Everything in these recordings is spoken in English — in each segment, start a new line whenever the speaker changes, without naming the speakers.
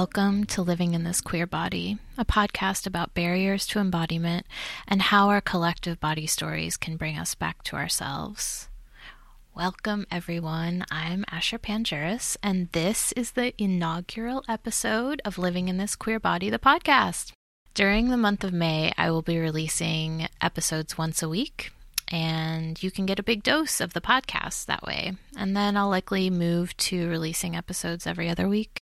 Welcome to Living in This Queer Body, a podcast about barriers to embodiment and how our collective body stories can bring us back to ourselves. Welcome, everyone. I'm Asher Panjuris, and this is the inaugural episode of Living in This Queer Body, the podcast. During the month of May, I will be releasing episodes once a week, and you can get a big dose of the podcast that way. And then I'll likely move to releasing episodes every other week.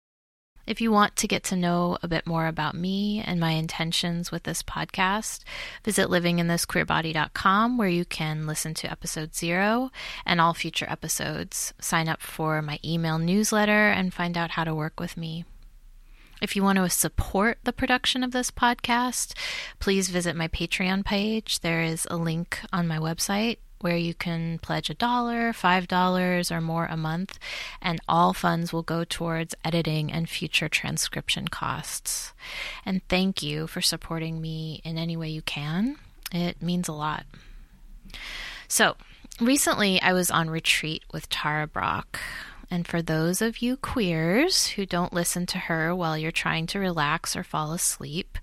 If you want to get to know a bit more about me and my intentions with this podcast, visit livinginthisqueerbody.com where you can listen to episode zero and all future episodes, sign up for my email newsletter, and find out how to work with me. If you want to support the production of this podcast, please visit my Patreon page. There is a link on my website where you can pledge a dollar, five dollars, or more a month, and all funds will go towards editing and future transcription costs. And thank you for supporting me in any way you can. It means a lot. So, recently I was on retreat with Tara Brach. And for those of you queers who don't listen to her while you're trying to relax or fall asleep,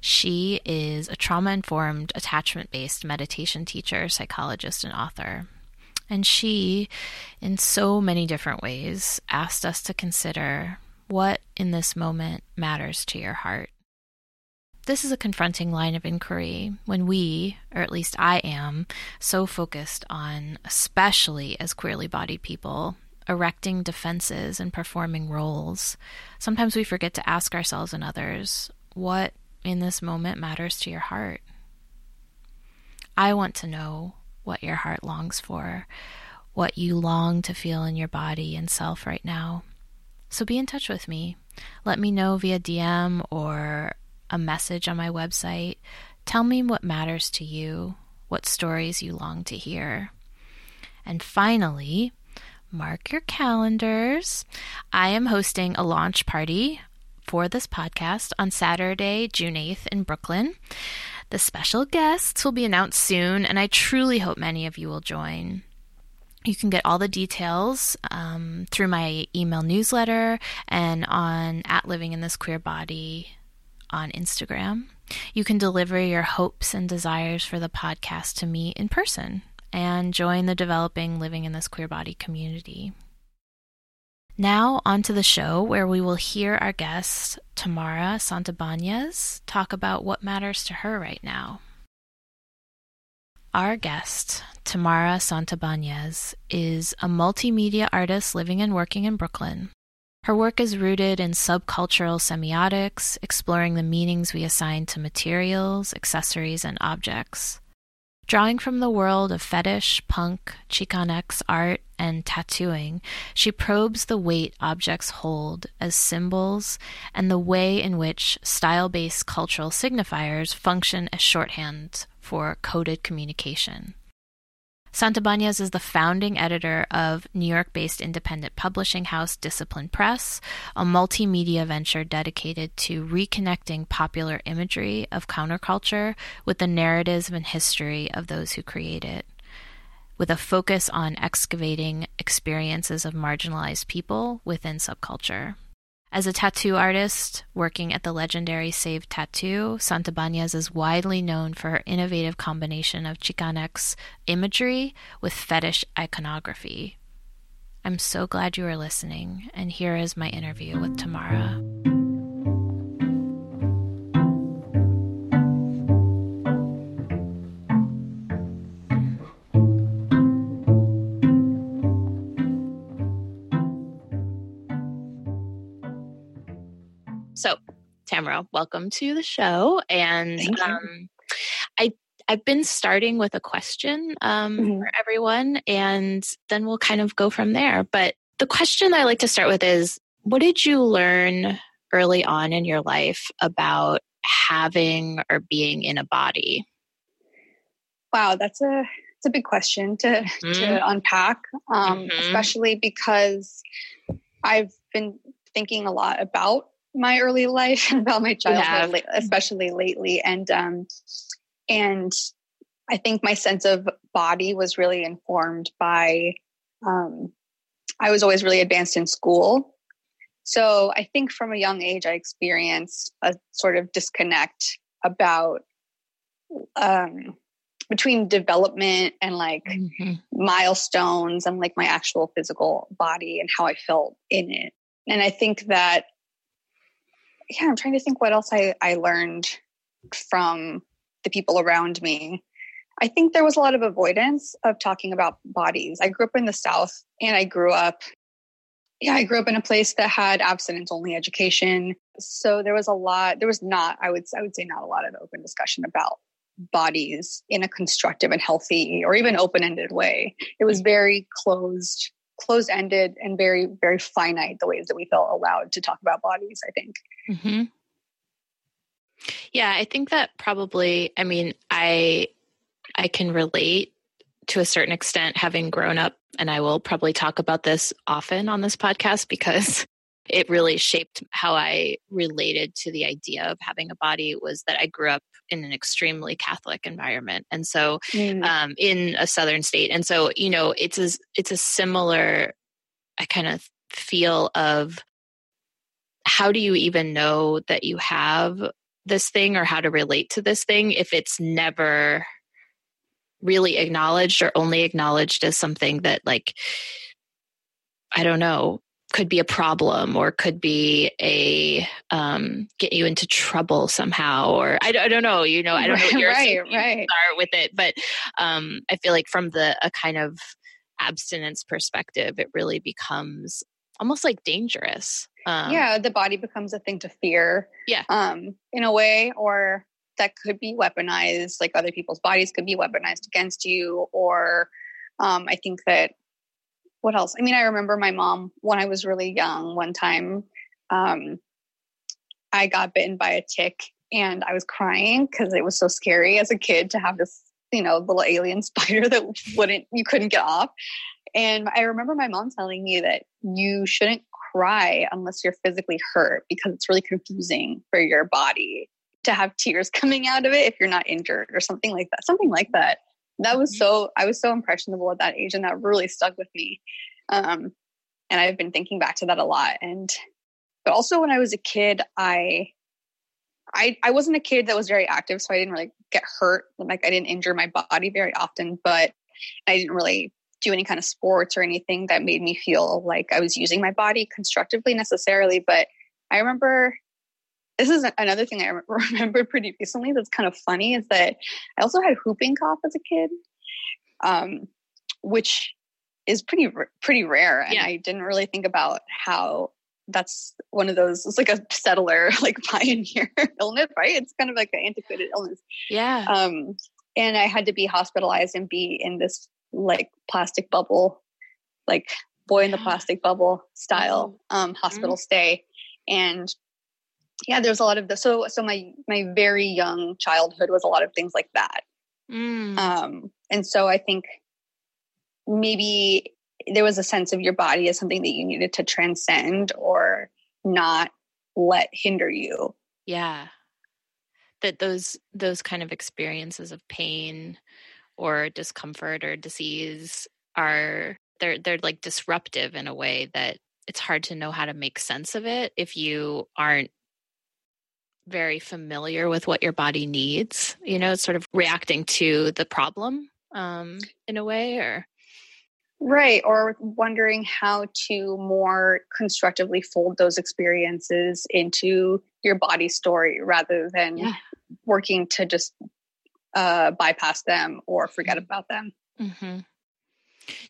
she is a trauma informed, attachment based meditation teacher, psychologist, and author. And she, in so many different ways, asked us to consider what in this moment matters to your heart. This is a confronting line of inquiry when we, or at least I am, so focused on, especially as queerly bodied people, erecting defenses and performing roles, sometimes we forget to ask ourselves and others what in this moment matters to your heart. I want to know what your heart longs for, what you long to feel in your body and self right now. So be in touch with me. Let me know via DM or a message on my website. Tell me what matters to you, what stories you long to hear. And finally, mark your calendars. I am hosting a launch party for this podcast on Saturday, June 8th in Brooklyn. The special guests will be announced soon, and I truly hope many of you will join. You can get all the details um, through my email newsletter and on at Living in This Queer Body on Instagram. You can deliver your hopes and desires for the podcast to me in person and join the developing Living in This Queer Body community. Now, on to the show where we will hear our guest, Tamara Santibanez, talk about what matters to her right now. Our guest, Tamara Santibanez, is a multimedia artist living and working in Brooklyn. Her work is rooted in subcultural semiotics, exploring the meanings we assign to materials, accessories, and objects. Drawing from the world of fetish, punk, Chicanx art, and tattooing, she probes the weight objects hold as symbols and the way in which style based cultural signifiers function as shorthand for coded communication. Santibanez is the founding editor of New York based independent publishing house Discipline Press, a multimedia venture dedicated to reconnecting popular imagery of counterculture with the narratives and history of those who create it, with a focus on excavating experiences of marginalized people within subculture. As a tattoo artist working at the legendary Saved Tattoo, Santa Santibanez is widely known for her innovative combination of Chicanx imagery with fetish iconography. I'm so glad you are listening, and here is my interview with Tamara. Tamara, welcome to the show. And um, I I've been starting with a question um, mm-hmm. for everyone, and then we'll kind of go from there. But the question I like to start with is, what did you learn early on in your life about having or being in a body?
Wow, that's a it's a big question to mm. to unpack, um, mm-hmm. especially because I've been thinking a lot about my early life and about my childhood, especially lately. And um, and I think my sense of body was really informed by um, I was always really advanced in school. So I think from a young age, I experienced a sort of disconnect about um, between development and like mm-hmm. milestones and like my actual physical body and how I felt in it. And I think that, yeah, I'm trying to think what else I, I learned from the people around me. I think there was a lot of avoidance of talking about bodies. I grew up in the South and I grew up, yeah, I grew up in a place that had abstinence only education. So there was a lot, there was not, I would, I would say not a lot of open discussion about bodies in a constructive and healthy or even open-ended way. It was very closed, closed-ended and very, very finite the ways that we feel allowed to talk about bodies, I think. Mm-hmm.
Yeah, I think that probably, I mean, I I can relate to a certain extent having grown up and I will probably talk about this often on this podcast because it really shaped how I related to the idea of having a body was that I grew up in an extremely Catholic environment. And so mm. um, in a southern state. And so, you know, it's a, it's a similar I kind of feel of how do you even know that you have this thing or how to relate to this thing if it's never really acknowledged or only acknowledged as something that like i don't know could be a problem or could be a um, get you into trouble somehow or I, I don't know you know I don't know what your right, right. are with it but um, I feel like from the a kind of abstinence perspective it really becomes almost like dangerous
um, yeah the body becomes a thing to fear
yeah
um, in a way or that could be weaponized like other people's bodies could be weaponized against you or um, I think that what else? I mean, I remember my mom when I was really young. One time, um, I got bitten by a tick, and I was crying because it was so scary as a kid to have this, you know, little alien spider that wouldn't you couldn't get off. And I remember my mom telling me that you shouldn't cry unless you're physically hurt because it's really confusing for your body to have tears coming out of it if you're not injured or something like that. Something like that that was mm-hmm. so i was so impressionable at that age and that really stuck with me um, and i've been thinking back to that a lot and but also when i was a kid i i i wasn't a kid that was very active so i didn't really get hurt like i didn't injure my body very often but i didn't really do any kind of sports or anything that made me feel like i was using my body constructively necessarily but i remember this is another thing I remember pretty recently that's kind of funny is that I also had whooping cough as a kid, um, which is pretty pretty rare, and yeah. I didn't really think about how that's one of those. It's like a settler, like pioneer illness, right? It's kind of like an antiquated illness.
Yeah.
Um, and I had to be hospitalized and be in this like plastic bubble, like boy in the plastic bubble style mm-hmm. um, hospital mm-hmm. stay, and yeah there's a lot of the so so my my very young childhood was a lot of things like that. Mm. um and so i think maybe there was a sense of your body as something that you needed to transcend or not let hinder you.
Yeah. That those those kind of experiences of pain or discomfort or disease are they're they're like disruptive in a way that it's hard to know how to make sense of it if you aren't very familiar with what your body needs you know it's sort of reacting to the problem um, in a way or
right or wondering how to more constructively fold those experiences into your body story rather than yeah. working to just uh, bypass them or forget mm-hmm. about them mm-hmm.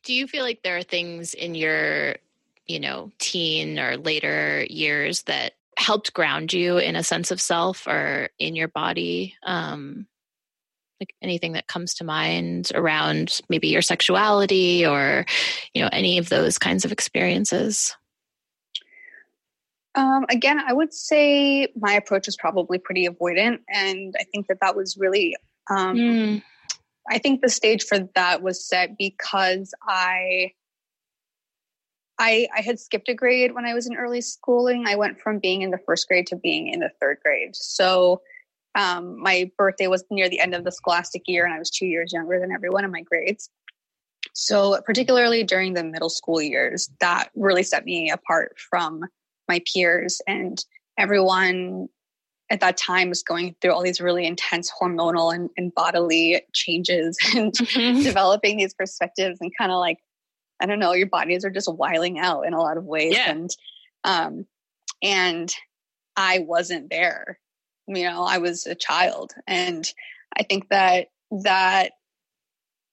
do you feel like there are things in your you know teen or later years that helped ground you in a sense of self or in your body um like anything that comes to mind around maybe your sexuality or you know any of those kinds of experiences
um, again i would say my approach was probably pretty avoidant and i think that that was really um, mm. i think the stage for that was set because i I, I had skipped a grade when I was in early schooling. I went from being in the first grade to being in the third grade. So um, my birthday was near the end of the scholastic year, and I was two years younger than everyone in my grades. So, particularly during the middle school years, that really set me apart from my peers and everyone at that time was going through all these really intense hormonal and, and bodily changes and mm-hmm. developing these perspectives and kind of like i don't know your bodies are just wiling out in a lot of ways yeah. and um and i wasn't there you know i was a child and i think that that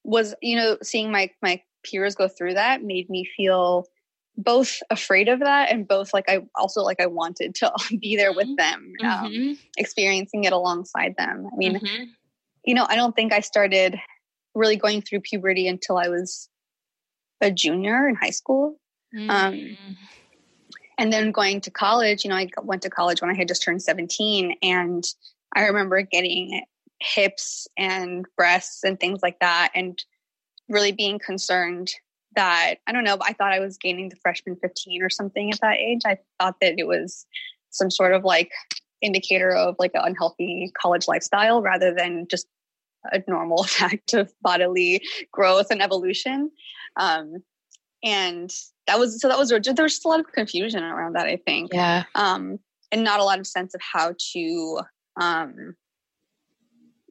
was you know seeing my my peers go through that made me feel both afraid of that and both like I also like I wanted to be there with mm-hmm. them, um, mm-hmm. experiencing it alongside them. I mean, mm-hmm. you know, I don't think I started really going through puberty until I was a junior in high school. Um, mm-hmm. and then going to college, you know, I went to college when I had just turned 17 and I remember getting hips and breasts and things like that and really being concerned that I don't know, I thought I was gaining the freshman 15 or something at that age. I thought that it was some sort of like indicator of like an unhealthy college lifestyle rather than just a normal fact of bodily growth and evolution. Um, and that was so that was there was just a lot of confusion around that i think
yeah
um and not a lot of sense of how to um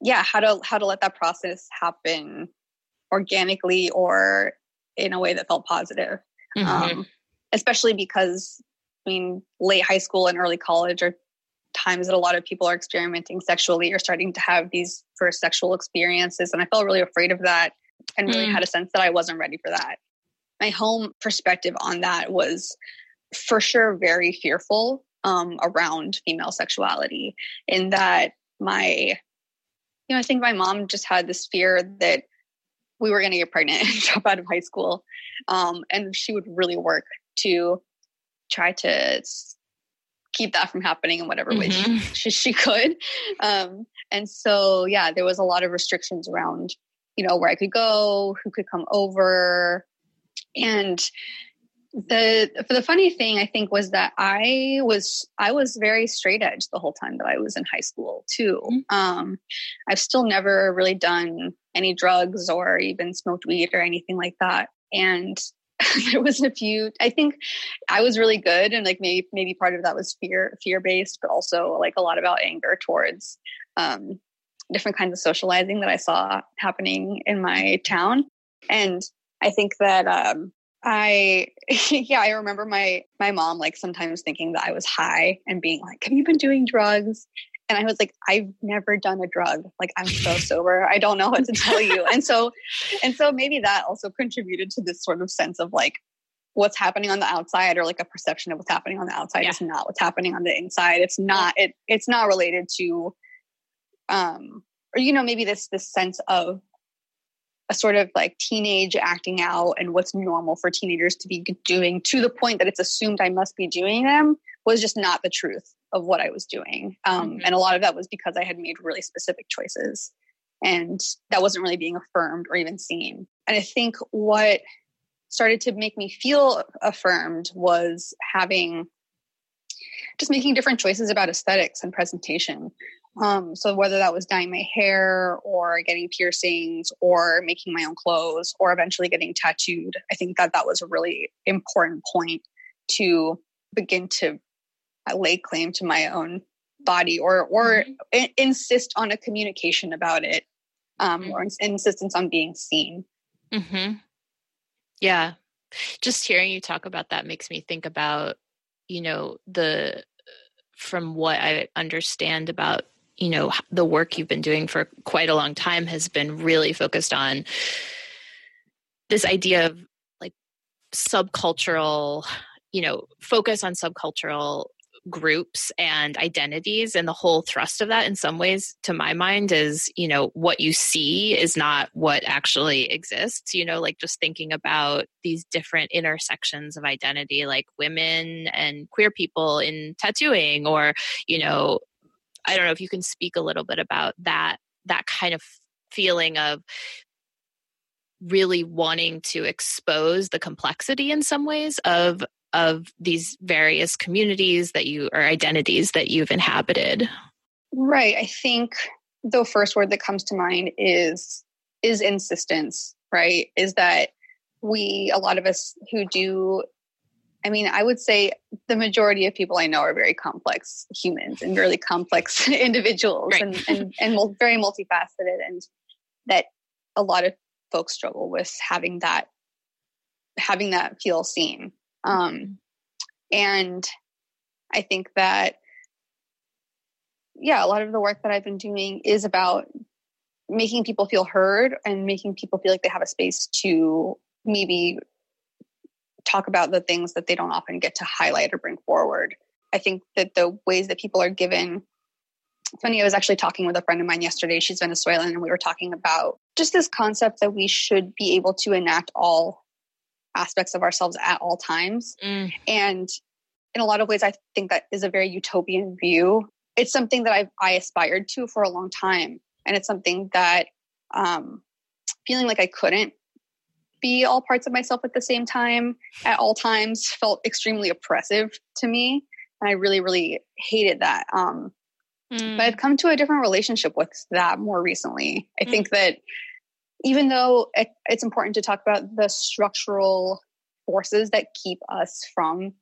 yeah how to how to let that process happen organically or in a way that felt positive. Mm-hmm. Um, especially because I mean, late high school and early college are times that a lot of people are experimenting sexually or starting to have these first sexual experiences. And I felt really afraid of that and really mm. had a sense that I wasn't ready for that. My home perspective on that was for sure very fearful um, around female sexuality, in that my, you know, I think my mom just had this fear that we were going to get pregnant and drop out of high school. Um, and she would really work to try to keep that from happening in whatever way mm-hmm. she, she, could. Um, and so, yeah, there was a lot of restrictions around, you know, where I could go, who could come over. And the for the funny thing I think was that I was I was very straight edge the whole time that I was in high school too. Mm-hmm. Um, I've still never really done any drugs or even smoked weed or anything like that. And there was a few I think I was really good and like maybe maybe part of that was fear fear based, but also like a lot about anger towards um, different kinds of socializing that I saw happening in my town. And I think that um, I yeah, I remember my my mom like sometimes thinking that I was high and being like, "Have you been doing drugs?" And I was like, "I've never done a drug. Like I'm so sober. I don't know what to tell you." and so and so maybe that also contributed to this sort of sense of like what's happening on the outside or like a perception of what's happening on the outside yeah. is not what's happening on the inside. It's not it it's not related to um or you know maybe this this sense of a sort of like teenage acting out and what's normal for teenagers to be doing to the point that it's assumed I must be doing them was just not the truth of what I was doing. Um, mm-hmm. And a lot of that was because I had made really specific choices and that wasn't really being affirmed or even seen. And I think what started to make me feel affirmed was having just making different choices about aesthetics and presentation. Um, so whether that was dyeing my hair or getting piercings or making my own clothes or eventually getting tattooed, I think that that was a really important point to begin to lay claim to my own body or or mm-hmm. insist on a communication about it um, mm-hmm. or insistence on being seen.
Mm-hmm. Yeah, just hearing you talk about that makes me think about you know the from what I understand about you know the work you've been doing for quite a long time has been really focused on this idea of like subcultural you know focus on subcultural groups and identities. And the whole thrust of that in some ways to my mind is you know what you see is not what actually exists you know like just thinking about these different intersections of identity like women and queer people in tattooing or you know I don't know if you can speak a little bit about that that kind of feeling of really wanting to expose the complexity in some ways of of these various communities that you or identities that you've inhabited.
Right. I think the first word that comes to mind is is insistence right? Is that we a lot of us who do I mean, I would say the majority of people I know are very complex humans and really complex individuals right. and, and, and very multifaceted. And that a lot of folks struggle with having that, having that feel seen. Um, and I think that, yeah, a lot of the work that I've been doing is about making people feel heard and making people feel like they have a space to maybe talk about the things that they don't often get to highlight or bring forward. I think that the ways that people are given funny, I was actually talking with a friend of mine yesterday. She's Venezuelan, and we were talking about just this concept that we should be able to enact all aspects of ourselves at all times. Mm. And in a lot of ways, I think that is a very utopian view. It's something that I've I aspired to for a long time, and it's something that um, feeling like I couldn't be all parts of myself at the same time at all times felt extremely oppressive to me and i really really hated that um, mm. but i've come to a different relationship with that more recently i mm. think that even though it, it's important to talk about the structural forces that keep us from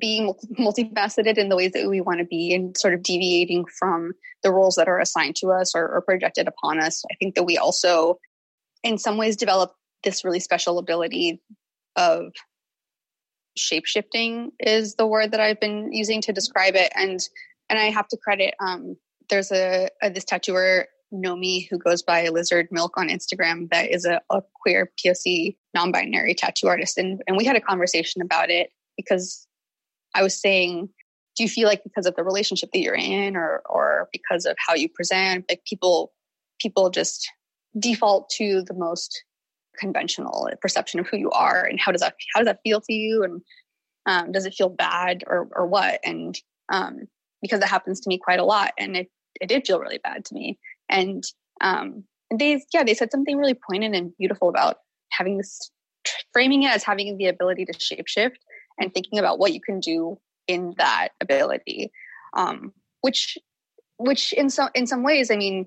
being multifaceted in the ways that we want to be and sort of deviating from the roles that are assigned to us or, or projected upon us i think that we also in some ways develop this really special ability of shape shifting is the word that I've been using to describe it. And and I have to credit um, there's a, a, this tattooer Nomi who goes by Lizard Milk on Instagram that is a, a queer POC non-binary tattoo artist, and and we had a conversation about it because I was saying, do you feel like because of the relationship that you're in, or or because of how you present, like people people just default to the most conventional perception of who you are and how does that how does that feel to you? And um, does it feel bad or or what? And um, because that happens to me quite a lot and it it did feel really bad to me. And um, they yeah they said something really poignant and beautiful about having this framing it as having the ability to shapeshift and thinking about what you can do in that ability. Um, which which in some in some ways i mean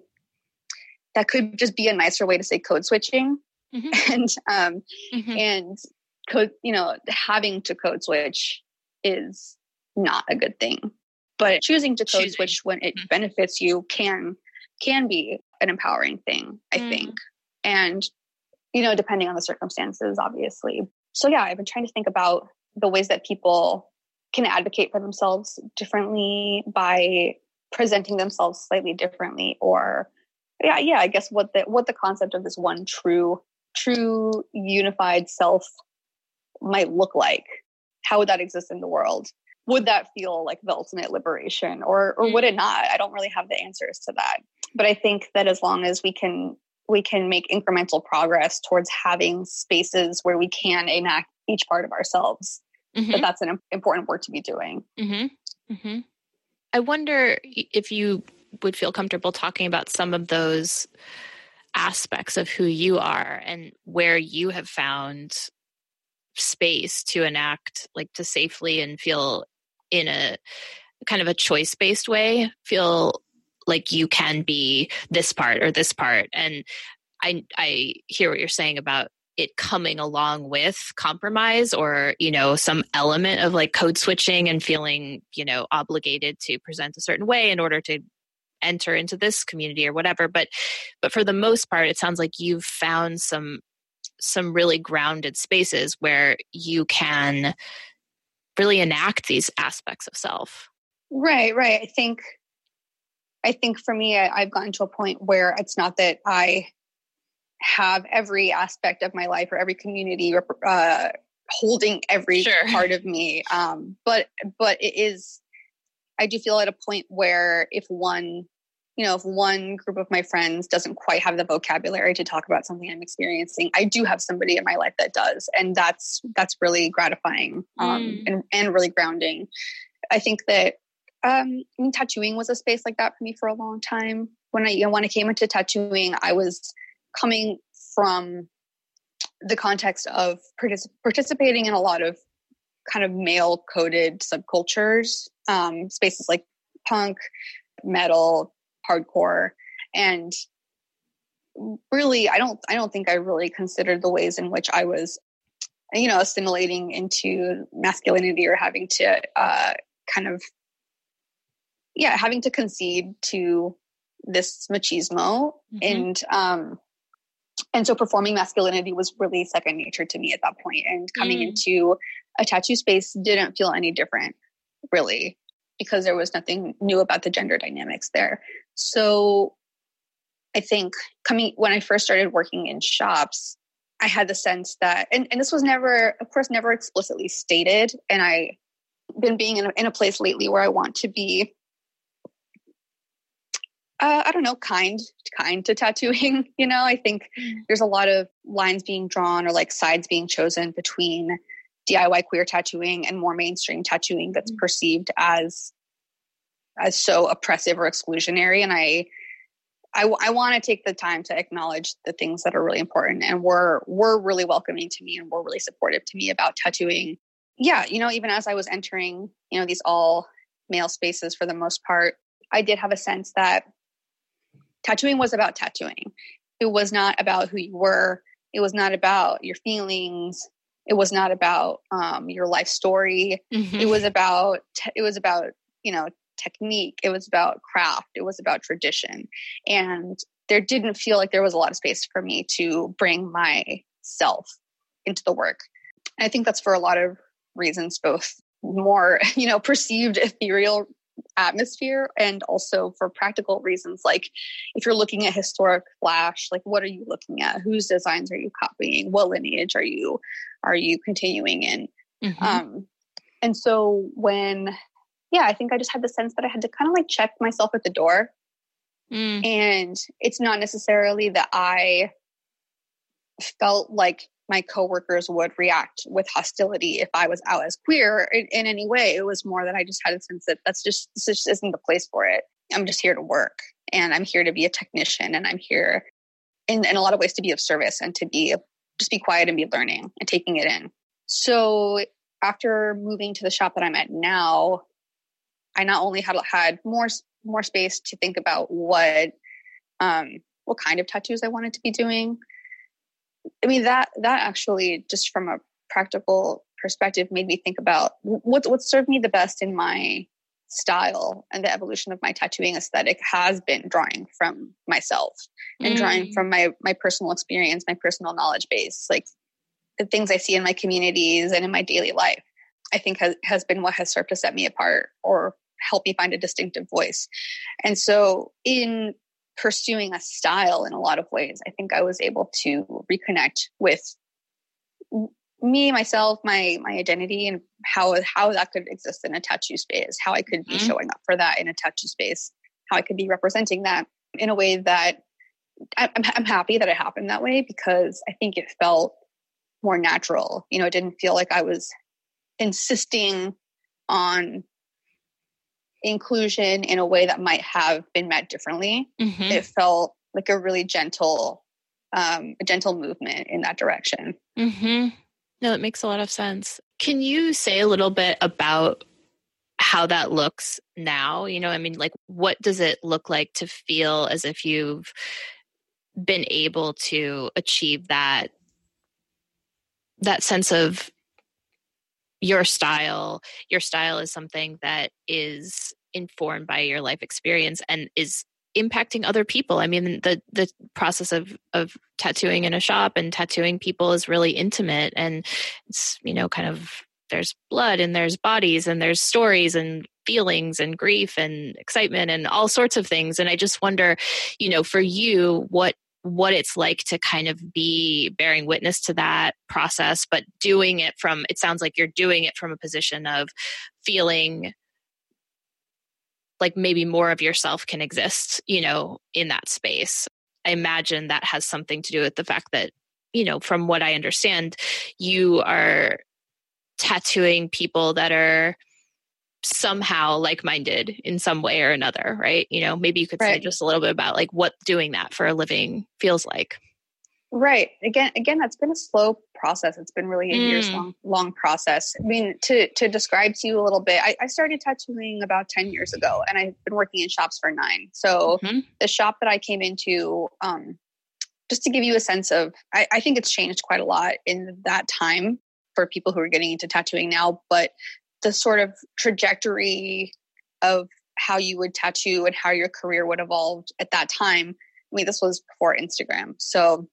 that could just be a nicer way to say code switching mm-hmm. and um mm-hmm. and code you know having to code switch is not a good thing but choosing to code choosing. switch when it mm-hmm. benefits you can can be an empowering thing i mm. think and you know depending on the circumstances obviously so yeah i've been trying to think about the ways that people can advocate for themselves differently by presenting themselves slightly differently or yeah yeah i guess what the what the concept of this one true true unified self might look like how would that exist in the world would that feel like the ultimate liberation or or would it not i don't really have the answers to that but i think that as long as we can we can make incremental progress towards having spaces where we can enact each part of ourselves mm-hmm. that that's an important work to be doing
mm-hmm. Mm-hmm. i wonder if you would feel comfortable talking about some of those aspects of who you are and where you have found space to enact like to safely and feel in a kind of a choice based way feel like you can be this part or this part. And i i hear what you're saying about it coming along with compromise or you know some element of like code switching and feeling you know obligated to present a certain way in order to enter into this community or whatever but but for the most part it sounds like you've found some some really grounded spaces where you can really enact these aspects of self
right right i think i think for me I, i've gotten to a point where it's not that i have every aspect of my life or every community uh, holding every sure. part of me um, but but it is I do feel at a point where if one, you know, if one group of my friends doesn't quite have the vocabulary to talk about something I'm experiencing, I do have somebody in my life that does, and that's that's really gratifying um, mm. and and really grounding. I think that um, I mean, tattooing was a space like that for me for a long time. When I you know, when I came into tattooing, I was coming from the context of particip- participating in a lot of kind of male coded subcultures, um, spaces like punk, metal, hardcore, and really, I don't, I don't think I really considered the ways in which I was you know, assimilating into masculinity or having to uh, kind of, yeah, having to concede to this machismo mm-hmm. and um and so performing masculinity was really second nature to me at that point and coming mm. into a tattoo space didn't feel any different really because there was nothing new about the gender dynamics there so i think coming when i first started working in shops i had the sense that and, and this was never of course never explicitly stated and i been being in a, in a place lately where i want to be uh, I don't know, kind, kind to tattooing. You know, I think mm. there's a lot of lines being drawn or like sides being chosen between DIY queer tattooing and more mainstream tattooing that's mm. perceived as as so oppressive or exclusionary. And I, I, I want to take the time to acknowledge the things that are really important and were were really welcoming to me and were really supportive to me about tattooing. Yeah, you know, even as I was entering, you know, these all male spaces for the most part, I did have a sense that tattooing was about tattooing. It was not about who you were. It was not about your feelings. It was not about um, your life story. Mm-hmm. It was about it was about you know technique. It was about craft. It was about tradition, and there didn't feel like there was a lot of space for me to bring myself into the work. And I think that's for a lot of reasons, both more you know perceived ethereal atmosphere and also for practical reasons like if you're looking at historic flash like what are you looking at whose designs are you copying what lineage are you are you continuing in mm-hmm. um and so when yeah i think i just had the sense that i had to kind of like check myself at the door mm. and it's not necessarily that i felt like my coworkers would react with hostility if I was out as queer in, in, any way. It was more that I just had a sense that that's just this just isn't the place for it. I'm just here to work and I'm here to be a technician and I'm here in, in a lot of ways to be of service and to be just be quiet and be learning and taking it in. So after moving to the shop that I'm at now, I not only had had more more space to think about what um, what kind of tattoos I wanted to be doing, I mean that that actually just from a practical perspective made me think about what what served me the best in my style and the evolution of my tattooing aesthetic has been drawing from myself and mm. drawing from my my personal experience, my personal knowledge base, like the things I see in my communities and in my daily life. I think has has been what has served to set me apart or help me find a distinctive voice. And so in pursuing a style in a lot of ways. I think I was able to reconnect with me, myself, my my identity, and how how that could exist in a tattoo space. How I could be mm-hmm. showing up for that in a tattoo space. How I could be representing that in a way that I'm, I'm happy that it happened that way because I think it felt more natural. You know, it didn't feel like I was insisting on inclusion in a way that might have been met differently. Mm-hmm. It felt like a really gentle, um, a gentle movement in that direction.
Mm-hmm. No, it makes a lot of sense. Can you say a little bit about how that looks now? You know, I mean, like, what does it look like to feel as if you've been able to achieve that that sense of your style your style is something that is informed by your life experience and is impacting other people. I mean the the process of of tattooing in a shop and tattooing people is really intimate and it's you know kind of there's blood and there's bodies and there's stories and feelings and grief and excitement and all sorts of things. And i just wonder you know for you what what it's like to kind of be bearing witness to that process, but doing it from, it sounds like you're doing it from a position of feeling like maybe more of yourself can exist, you know, in that space. I imagine that has something to do with the fact that, you know, from what I understand, you are tattooing people that are somehow like-minded in some way or another right you know maybe you could right. say just a little bit about like what doing that for a living feels like
right again again that's been a slow process it's been really a mm. years long long process i mean to to describe to you a little bit I, I, started tattooing about 10 years ago and i've been working in shops for nine so mm-hmm. the shop that i came into um just to give you a sense of I, I think it's changed quite a lot in that time for people who are getting into tattooing now, but the sort of trajectory of how you would tattoo and how your career would evolve at that time. I mean, this was before Instagram. So,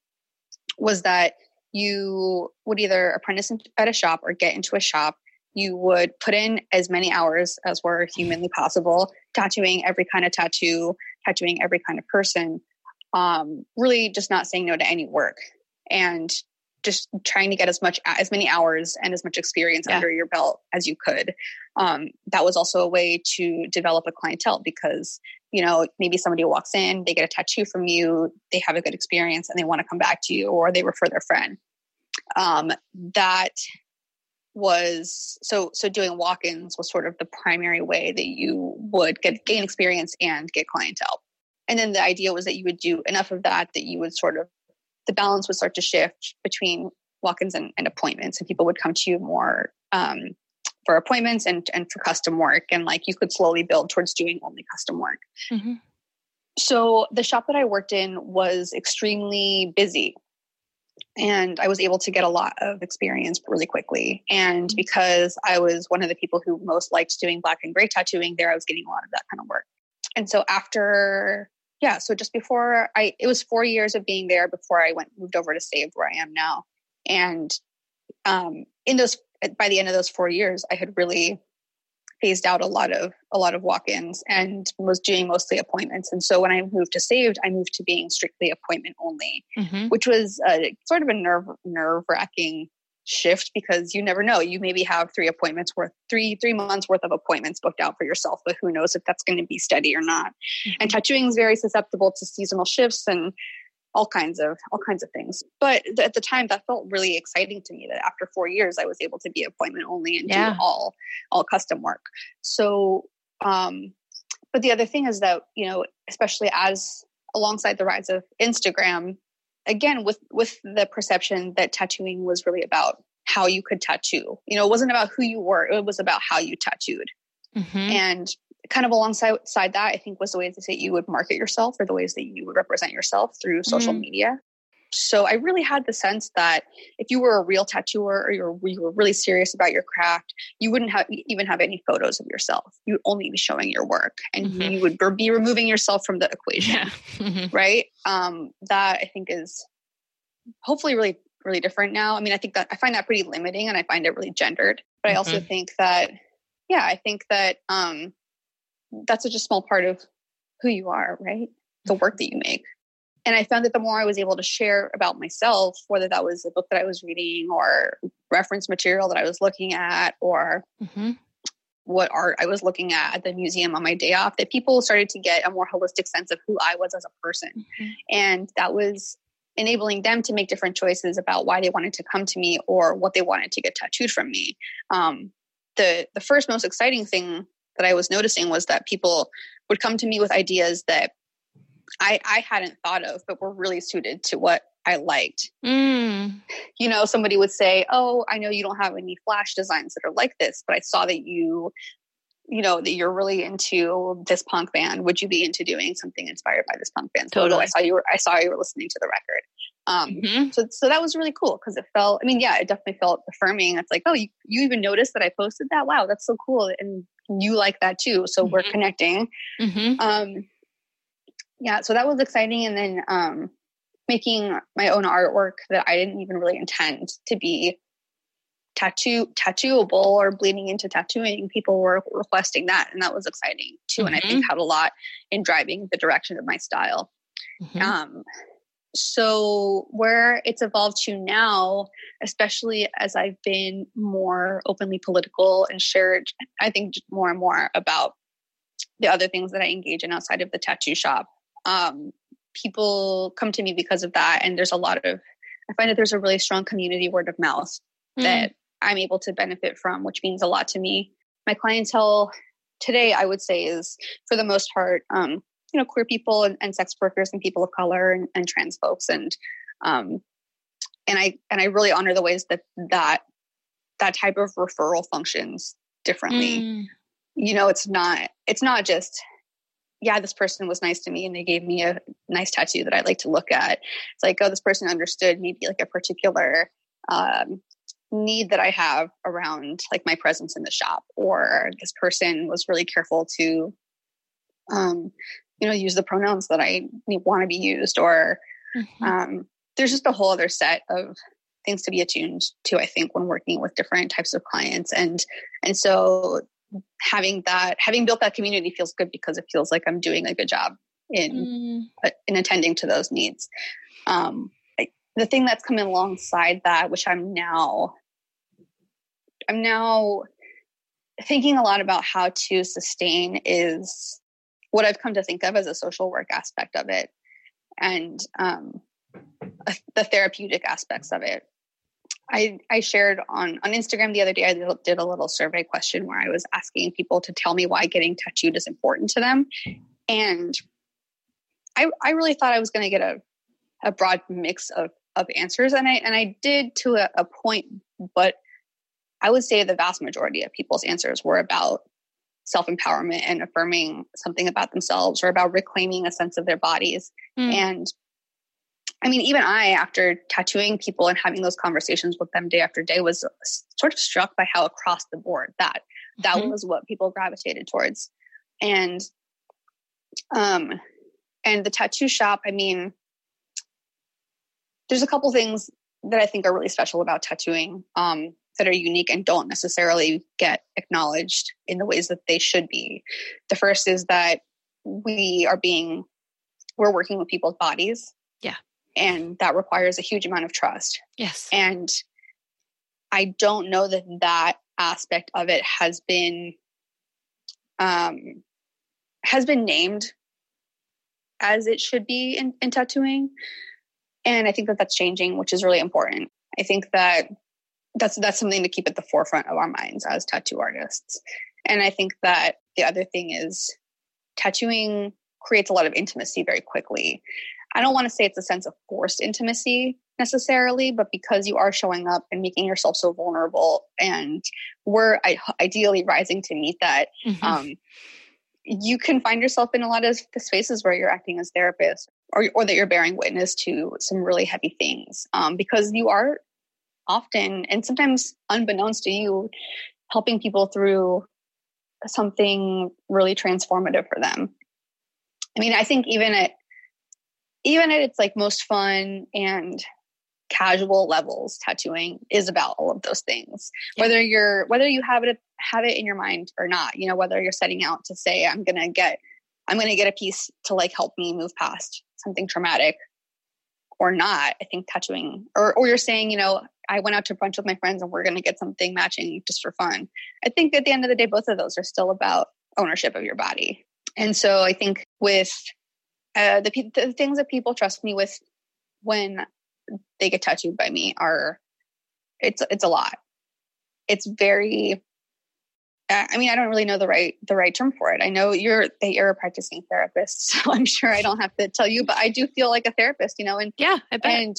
was that you would either apprentice at a shop or get into a shop. You would put in as many hours as were humanly possible, tattooing every kind of tattoo, tattooing every kind of person, um, really just not saying no to any work. And just trying to get as much as many hours and as much experience yeah. under your belt as you could. Um, that was also a way to develop a clientele because you know maybe somebody walks in they get a tattoo from you they have a good experience and they want to come back to you or they refer their friend. Um, that was so so doing walk-ins was sort of the primary way that you would get gain experience and get clientele. And then the idea was that you would do enough of that that you would sort of the balance would start to shift between walk-ins and, and appointments and people would come to you more um, for appointments and, and for custom work and like you could slowly build towards doing only custom work mm-hmm. so the shop that i worked in was extremely busy and i was able to get a lot of experience really quickly and mm-hmm. because i was one of the people who most liked doing black and gray tattooing there i was getting a lot of that kind of work and so after yeah, so just before I, it was four years of being there before I went moved over to Saved, where I am now. And um, in those, by the end of those four years, I had really phased out a lot of a lot of walk-ins and was doing mostly appointments. And so when I moved to Saved, I moved to being strictly appointment only, mm-hmm. which was a, sort of a nerve nerve wracking shift because you never know you maybe have three appointments worth three three months worth of appointments booked out for yourself but who knows if that's going to be steady or not mm-hmm. and tattooing is very susceptible to seasonal shifts and all kinds of all kinds of things but th- at the time that felt really exciting to me that after four years i was able to be appointment only and yeah. do all all custom work so um but the other thing is that you know especially as alongside the rise of instagram again with with the perception that tattooing was really about how you could tattoo you know it wasn't about who you were it was about how you tattooed mm-hmm. and kind of alongside that i think was the ways that you would market yourself or the ways that you would represent yourself through social mm-hmm. media so I really had the sense that if you were a real tattooer or you were, you were really serious about your craft, you wouldn't have even have any photos of yourself. You would only be showing your work, and mm-hmm. you would be removing yourself from the equation, yeah. Mm-hmm. right? Um, that I think is hopefully really really different now. I mean, I think that I find that pretty limiting, and I find it really gendered. But mm-hmm. I also mm-hmm. think that, yeah, I think that um, that's such a small part of who you are, right? The work that you make and I found that the more I was able to share about myself, whether that was a book that I was reading or reference material that I was looking at or mm-hmm. what art I was looking at at the museum on my day off, that people started to get a more holistic sense of who I was as a person. Mm-hmm. And that was enabling them to make different choices about why they wanted to come to me or what they wanted to get tattooed from me. Um, the the first most exciting thing that I was noticing was that people would come to me with ideas that I, I hadn't thought of, but were really suited to what I liked. Mm. You know, somebody would say, Oh, I know you don't have any flash designs that are like this, but I saw that you, you know, that you're really into this punk band. Would you be into doing something inspired by this punk band? Totally. So I saw you were, I saw you were listening to the record. Um, mm-hmm. so, so that was really cool because it felt, I mean, yeah, it definitely felt affirming. It's like, oh, you, you even noticed that I posted that? Wow, that's so cool. And you like that too. So mm-hmm. we're connecting. Mm-hmm. Um, yeah, so that was exciting. And then um, making my own artwork that I didn't even really intend to be tattoo tattooable or bleeding into tattooing. People were requesting that, and that was exciting too. Mm-hmm. And I think mm-hmm. had a lot in driving the direction of my style. Mm-hmm. Um, so where it's evolved to now, especially as I've been more openly political and shared, I think more and more about the other things that I engage in outside of the tattoo shop um, people come to me because of that. And there's a lot of, I find that there's a really strong community word of mouth mm. that I'm able to benefit from, which means a lot to me. My clientele today, I would say, is for the most part, um, you know, queer people and, and, sex workers and people of color and, and trans folks, and um, and I and I really honor the ways that that that type of referral functions differently. Mm. You know, it's not it's not just yeah, this person was nice to me and they gave me a nice tattoo that I like to look at. It's like, oh, this person understood maybe like a particular um, need that I have around like my presence in the shop, or this person was really careful to, um, you know, use the pronouns that I want to be used, or mm-hmm. um, there's just a whole other set of things to be attuned to. I think when working with different types of clients, and and so having that, having built that community feels good because it feels like I'm doing a good job in mm. uh, in attending to those needs. Um, the thing that's coming alongside that, which I'm now, I'm now thinking a lot about how to sustain is what I've come to think of as a social work aspect of it and um, the therapeutic aspects of it. I, I shared on, on Instagram the other day, I did, a little survey question where I was asking people to tell me why getting tattooed is important to them. And I, I really thought I was going to get a, a broad mix of of answers and i and i did to a, a point but i would say the vast majority of people's answers were about self-empowerment and affirming something about themselves or about reclaiming a sense of their bodies mm. and i mean even i after tattooing people and having those conversations with them day after day was sort of struck by how across the board that that mm-hmm. was what people gravitated towards and um and the tattoo shop i mean there's a couple things that I think are really special about tattooing um, that are unique and don't necessarily get acknowledged in the ways that they should be. The first is that we are being, we're working with people's bodies.
Yeah.
And that requires a huge amount of trust.
Yes.
And I don't know that that aspect of it has been, um, has been named as it should be in, in tattooing and i think that that's changing which is really important i think that that's that's something to keep at the forefront of our minds as tattoo artists and i think that the other thing is tattooing creates a lot of intimacy very quickly i don't want to say it's a sense of forced intimacy necessarily but because you are showing up and making yourself so vulnerable and we're ideally rising to meet that mm-hmm. um, you can find yourself in a lot of the spaces where you're acting as therapist or, or that you're bearing witness to some really heavy things um, because you are often and sometimes unbeknownst to you helping people through something really transformative for them i mean i think even at even at its like most fun and casual levels tattooing is about all of those things. Yeah. whether you're whether you have it have it in your mind or not you know whether you're setting out to say i'm gonna get i'm gonna get a piece to like help me move past something traumatic or not i think tattooing or, or you're saying you know i went out to a brunch with my friends and we're gonna get something matching just for fun. I think at the end of the day both of those are still about ownership of your body. And so i think with uh, the, the things that people trust me with when they get tattooed by me are it's it's a lot. It's very I mean, I don't really know the right the right term for it. I know you're that you're a practicing therapist, so I'm sure I don't have to tell you, but I do feel like a therapist, you know, and
yeah, I bet.
and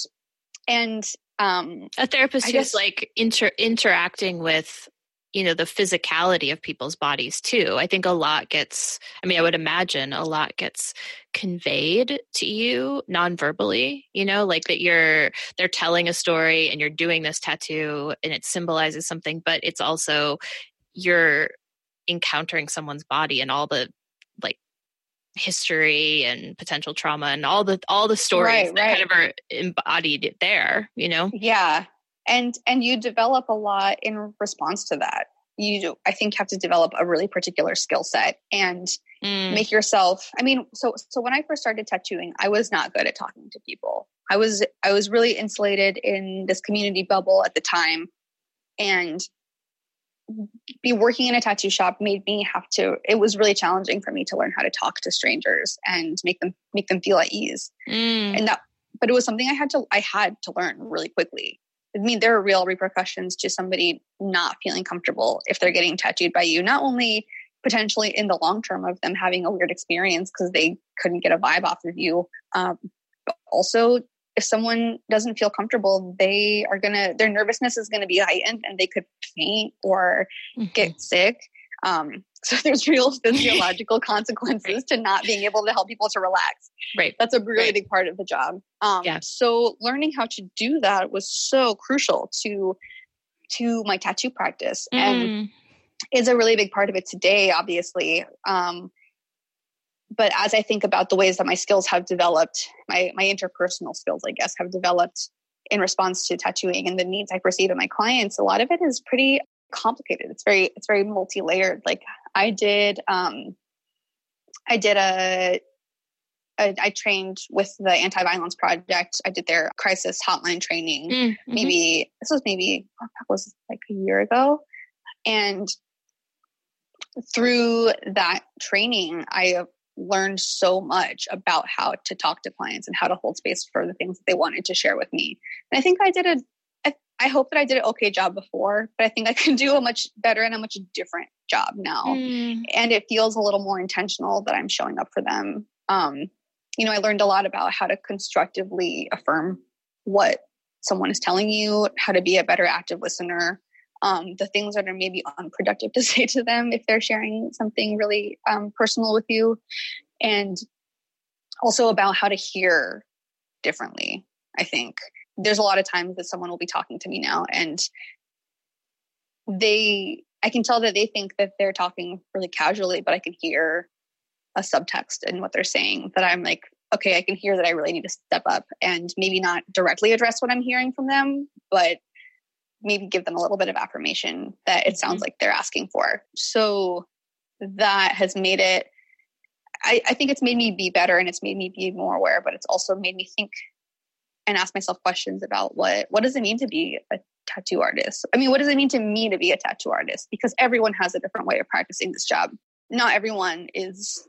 and um
a therapist I who's guess, like inter interacting with you know the physicality of people's bodies too i think a lot gets i mean i would imagine a lot gets conveyed to you non-verbally you know like that you're they're telling a story and you're doing this tattoo and it symbolizes something but it's also you're encountering someone's body and all the like history and potential trauma and all the all the stories right, that right. kind of are embodied there you know
yeah and and you develop a lot in response to that. You i think have to develop a really particular skill set and mm. make yourself i mean so so when i first started tattooing i was not good at talking to people. I was i was really insulated in this community bubble at the time. And be working in a tattoo shop made me have to it was really challenging for me to learn how to talk to strangers and make them make them feel at ease. Mm. and that but it was something i had to i had to learn really quickly I mean, there are real repercussions to somebody not feeling comfortable if they're getting tattooed by you, not only potentially in the long term of them having a weird experience because they couldn't get a vibe off of you, um, but also if someone doesn't feel comfortable, they are gonna, their nervousness is gonna be heightened and they could faint or mm-hmm. get sick. Um, so there's real physiological consequences to not being able to help people to relax.
Right.
That's a really right. big part of the job. Um, yeah. So learning how to do that was so crucial to to my tattoo practice mm. and is a really big part of it today, obviously. Um, but as I think about the ways that my skills have developed, my my interpersonal skills, I guess, have developed in response to tattooing and the needs I perceive in my clients, a lot of it is pretty complicated. It's very it's very multi layered. Like I did, um, I did a, a I trained with the Anti Violence Project. I did their crisis hotline training. Mm, mm-hmm. Maybe this was maybe oh, that was like a year ago, and through that training, I learned so much about how to talk to clients and how to hold space for the things that they wanted to share with me. And I think I did a I, hope that I did an okay job before, but I think I can do a much better and a much different job now. Mm. And it feels a little more intentional that I'm showing up for them. Um, you know, I learned a lot about how to constructively affirm what someone is telling you, how to be a better active listener, um, the things that are maybe unproductive to say to them if they're sharing something really um, personal with you, and also about how to hear differently. I think there's a lot of times that someone will be talking to me now and they I can tell that they think that they're talking really casually, but I can hear a subtext in what they're saying that I'm like, okay, I can hear that I really need to step up and maybe not directly address what I'm hearing from them, but maybe give them a little bit of affirmation that it sounds mm-hmm. like they're asking for. So that has made it, I, I think it's made me be better and it's made me be more aware, but it's also made me think and ask myself questions about what what does it mean to be a tattoo artist? I mean, what does it mean to me to be a tattoo artist? Because everyone has a different way of practicing this job. Not everyone is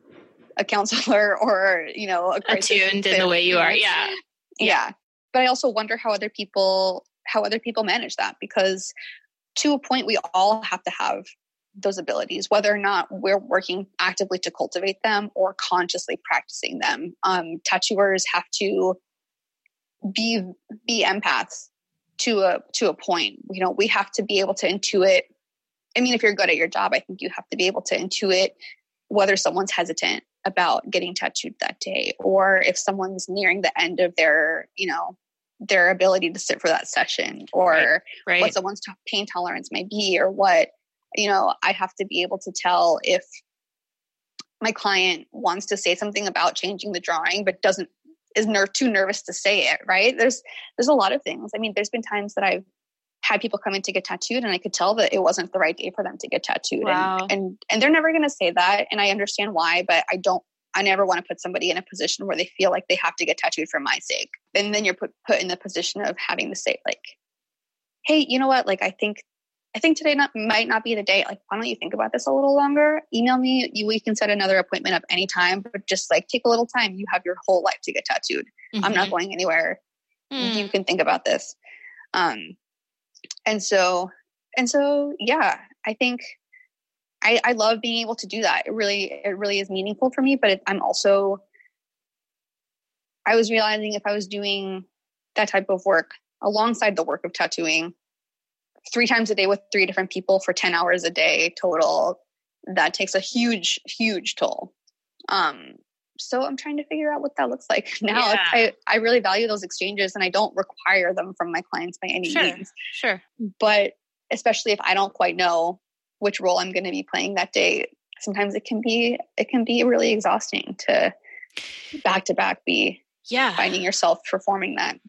a counselor or you know
attuned in the way you are. Yeah.
yeah, But I also wonder how other people how other people manage that because to a point we all have to have those abilities whether or not we're working actively to cultivate them or consciously practicing them um, tattooers have to be be empaths to a to a point you know we have to be able to intuit i mean if you're good at your job i think you have to be able to intuit whether someone's hesitant about getting tattooed that day or if someone's nearing the end of their you know their ability to sit for that session or right, right. what someone's pain tolerance may be or what you know i have to be able to tell if my client wants to say something about changing the drawing but doesn't is ner- too nervous to say it right there's there's a lot of things i mean there's been times that i've had people come in to get tattooed and i could tell that it wasn't the right day for them to get tattooed wow. and, and and they're never going to say that and i understand why but i don't I never want to put somebody in a position where they feel like they have to get tattooed for my sake. And then you're put put in the position of having to say like, "Hey, you know what? Like, I think I think today not, might not be the day. Like, why don't you think about this a little longer? Email me. You, we can set another appointment up anytime, but just like take a little time. You have your whole life to get tattooed. Mm-hmm. I'm not mm-hmm. going anywhere. Mm. You can think about this. Um, and so, and so, yeah, I think I, I love being able to do that. It really, it really is meaningful for me. But it, I'm also, I was realizing if I was doing that type of work alongside the work of tattooing, three times a day with three different people for 10 hours a day total, that takes a huge, huge toll. Um, so I'm trying to figure out what that looks like now. Yeah. I, I really value those exchanges and I don't require them from my clients by any
sure,
means.
Sure.
But especially if I don't quite know which role I'm going to be playing that day, sometimes it can be it can be really exhausting to back to back be
yeah
finding yourself performing that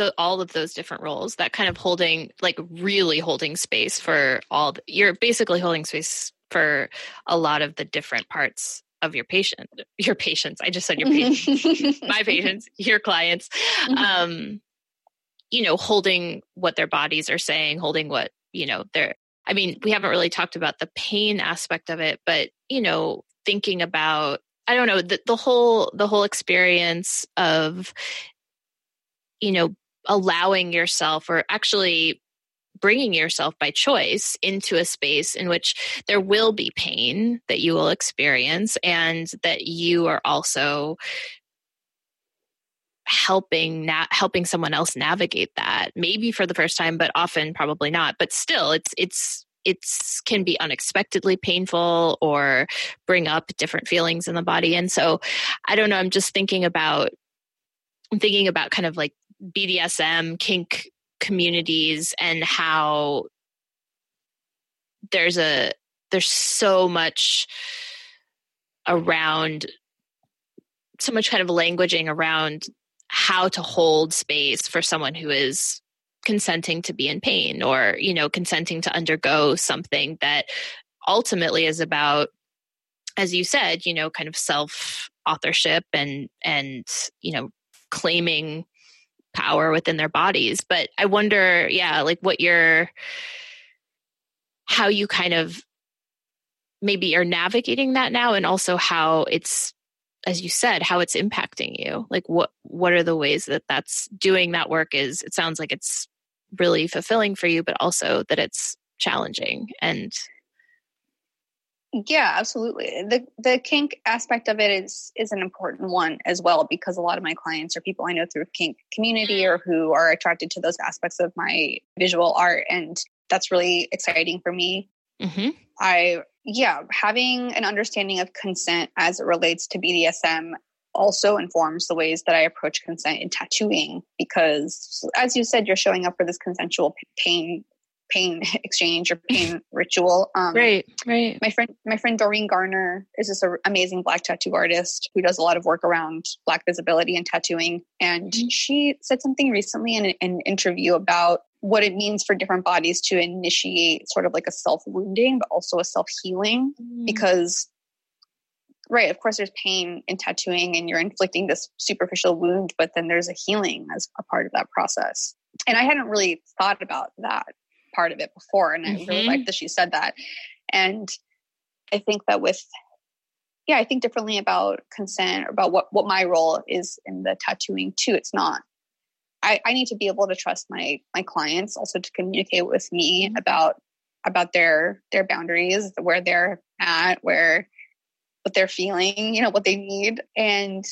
the, all of those different roles that kind of holding like really holding space for all the, you're basically holding space for a lot of the different parts of your patient your patients. I just said your patients. My patients your clients. Mm-hmm. um you know holding what their bodies are saying holding what you know their I mean, we haven't really talked about the pain aspect of it, but you know, thinking about I don't know the, the whole the whole experience of you know allowing yourself or actually bringing yourself by choice into a space in which there will be pain that you will experience and that you are also helping na- helping someone else navigate that. Maybe for the first time but often probably not. But still it's it's it's can be unexpectedly painful or bring up different feelings in the body. And so i don't know i'm just thinking about i'm thinking about kind of like bdsm kink communities and how there's a there's so much around so much kind of languaging around how to hold space for someone who is consenting to be in pain or you know consenting to undergo something that ultimately is about as you said you know kind of self authorship and and you know claiming power within their bodies but i wonder yeah like what your how you kind of maybe are navigating that now and also how it's as you said how it's impacting you. Like what what are the ways that that's doing that work is it sounds like it's really fulfilling for you but also that it's challenging and
yeah absolutely. The the kink aspect of it is is an important one as well because a lot of my clients are people i know through kink community or who are attracted to those aspects of my visual art and that's really exciting for me. Mm-hmm. i yeah, having an understanding of consent as it relates to BDSM also informs the ways that I approach consent in tattooing because as you said you're showing up for this consensual pain pain exchange or pain ritual
um, right right
my friend my friend Doreen Garner is this amazing black tattoo artist who does a lot of work around black visibility and tattooing and mm-hmm. she said something recently in an interview about what it means for different bodies to initiate sort of like a self wounding, but also a self healing. Mm. Because, right, of course, there's pain in tattooing and you're inflicting this superficial wound, but then there's a healing as a part of that process. And I hadn't really thought about that part of it before. And mm-hmm. I really like that she said that. And I think that with yeah, I think differently about consent, or about what what my role is in the tattooing too. It's not I, I need to be able to trust my my clients also to communicate with me mm-hmm. about about their their boundaries, where they're at, where what they're feeling, you know, what they need. And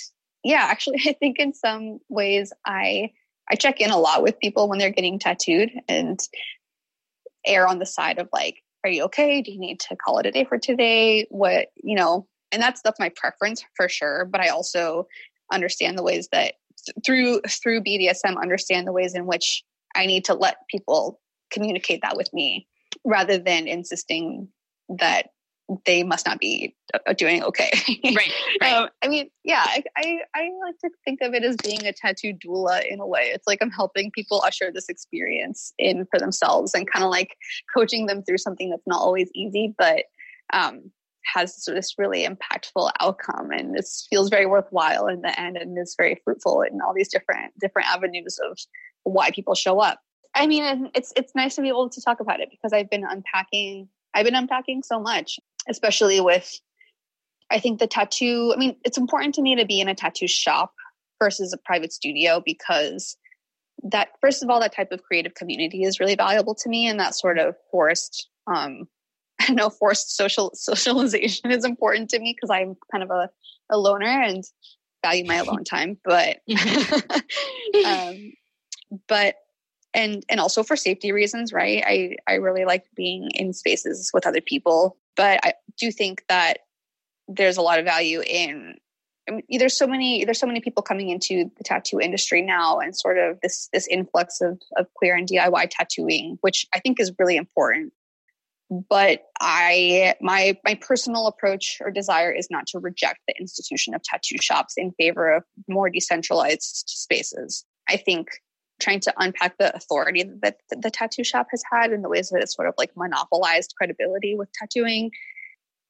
yeah, actually I think in some ways I I check in a lot with people when they're getting tattooed and err on the side of like, are you okay? Do you need to call it a day for today? What, you know, and that's that's my preference for sure. But I also understand the ways that through through BDSM understand the ways in which I need to let people communicate that with me rather than insisting that they must not be uh, doing okay.
right. right. Um,
I mean, yeah, I, I, I like to think of it as being a tattoo doula in a way. It's like I'm helping people usher this experience in for themselves and kind of like coaching them through something that's not always easy, but um, has this really impactful outcome and this feels very worthwhile in the end and is very fruitful in all these different different avenues of why people show up i mean it's it's nice to be able to talk about it because i've been unpacking i've been unpacking so much especially with i think the tattoo i mean it's important to me to be in a tattoo shop versus a private studio because that first of all that type of creative community is really valuable to me and that sort of forced um, I know forced social socialization is important to me because I'm kind of a, a loner and value my alone time. But um, but and and also for safety reasons, right? I I really like being in spaces with other people, but I do think that there's a lot of value in I mean, there's so many there's so many people coming into the tattoo industry now and sort of this this influx of, of queer and DIY tattooing, which I think is really important but i my my personal approach or desire is not to reject the institution of tattoo shops in favor of more decentralized spaces i think trying to unpack the authority that the tattoo shop has had and the ways that it's sort of like monopolized credibility with tattooing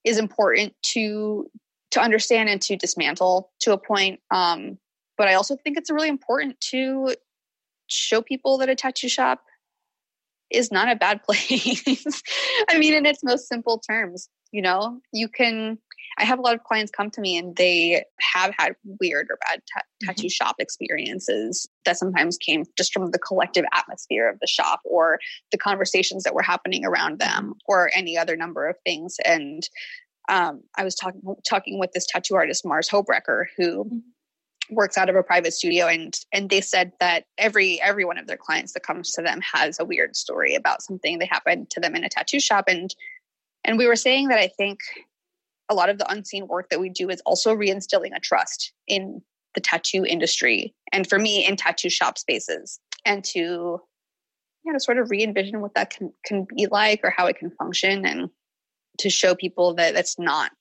is important to to understand and to dismantle to a point um, but i also think it's really important to show people that a tattoo shop is not a bad place. I mean, in its most simple terms, you know, you can. I have a lot of clients come to me and they have had weird or bad mm-hmm. tattoo shop experiences that sometimes came just from the collective atmosphere of the shop or the conversations that were happening around them or any other number of things. And um, I was talking talking with this tattoo artist Mars Hobrecker, who mm-hmm works out of a private studio and and they said that every every one of their clients that comes to them has a weird story about something that happened to them in a tattoo shop and and we were saying that i think a lot of the unseen work that we do is also reinstilling a trust in the tattoo industry and for me in tattoo shop spaces and to yeah, to sort of re-envision what that can can be like or how it can function, and to show people that that's not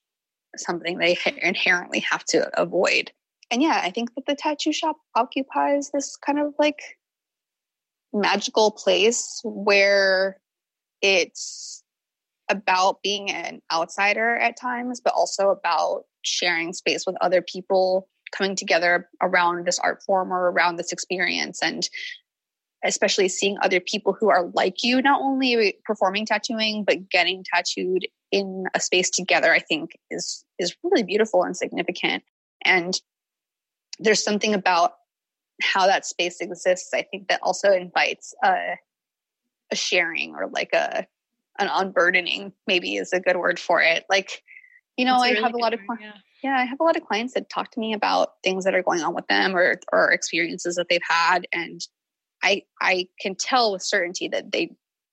something they inherently have to avoid. And yeah, I think that the tattoo shop occupies this kind of like magical place where it's about being an outsider at times, but also about sharing space with other people coming together around this art form or around this experience and especially seeing other people who are like you not only performing tattooing but getting tattooed in a space together i think is is really beautiful and significant. And there's something about how that space exists i think that also invites a, a sharing or like a an unburdening maybe is a good word for it like you know i have a lot of word, yeah. yeah i have a lot of clients that talk to me about things that are going on with them or or experiences that they've had and i i can tell with certainty that they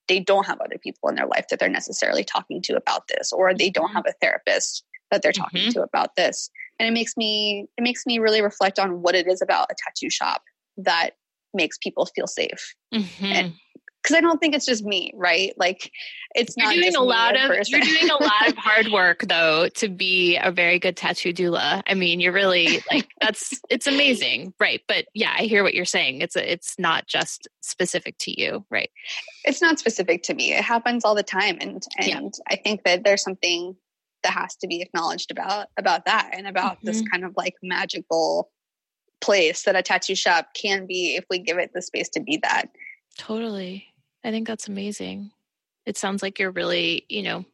they don't have other people in their life that they're necessarily talking to about this or they don't mm-hmm. have a therapist that they're talking mm-hmm. to about this and it makes me it makes me really reflect on what it is about a tattoo shop that makes people feel safe mm-hmm. and because I don't think it's just me, right? Like it's
you're
not
doing a lot of person. you're doing a lot of hard work though to be a very good tattoo doula. I mean, you're really like that's it's amazing, right? But yeah, I hear what you're saying. It's a, it's not just specific to you, right?
It's not specific to me. It happens all the time, and and yeah. I think that there's something that has to be acknowledged about about that and about mm-hmm. this kind of like magical place that a tattoo shop can be if we give it the space to be that.
Totally. I think that's amazing. It sounds like you're really, you know,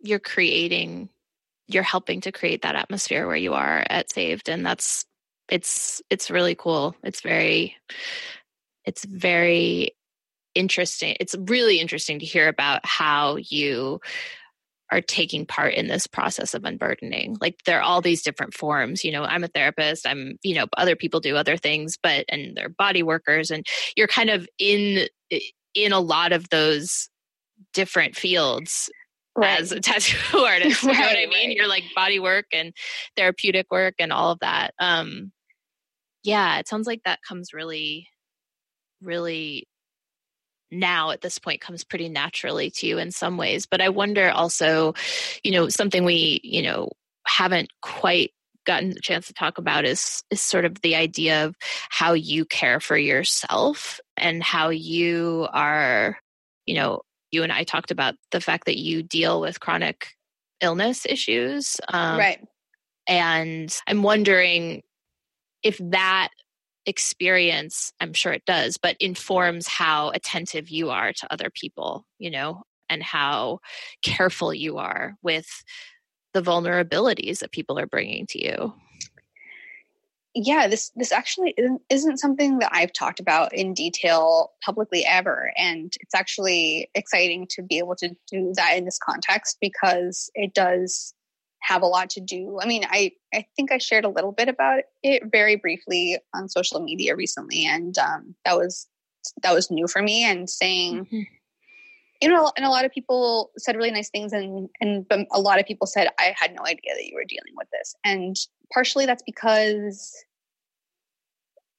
you're creating, you're helping to create that atmosphere where you are at Saved. And that's, it's, it's really cool. It's very, it's very interesting. It's really interesting to hear about how you are taking part in this process of unburdening like there are all these different forms you know i'm a therapist i'm you know other people do other things but and they're body workers and you're kind of in in a lot of those different fields right. as a tattoo artist. You right, know what I mean? Right. You're like body work and therapeutic work and all of that. Um, yeah, it sounds like that comes really, really now at this point comes pretty naturally to you in some ways. But I wonder also, you know, something we, you know, haven't quite gotten a chance to talk about is is sort of the idea of how you care for yourself and how you are you know you and I talked about the fact that you deal with chronic illness issues
um, right.
and I'm wondering if that experience I'm sure it does but informs how attentive you are to other people you know and how careful you are with the vulnerabilities that people are bringing to you?
Yeah this this actually isn't, something that i've talked about in detail publicly ever. And it's actually exciting to be able to do that in this context because it does have a lot to do. I mean i i think i shared a little bit about it very briefly on social media recently. And um, that was that was new for me and saying mm-hmm you know, and a lot of people said really nice things, and and a lot of people said I had no idea that you were dealing with this, and partially that's because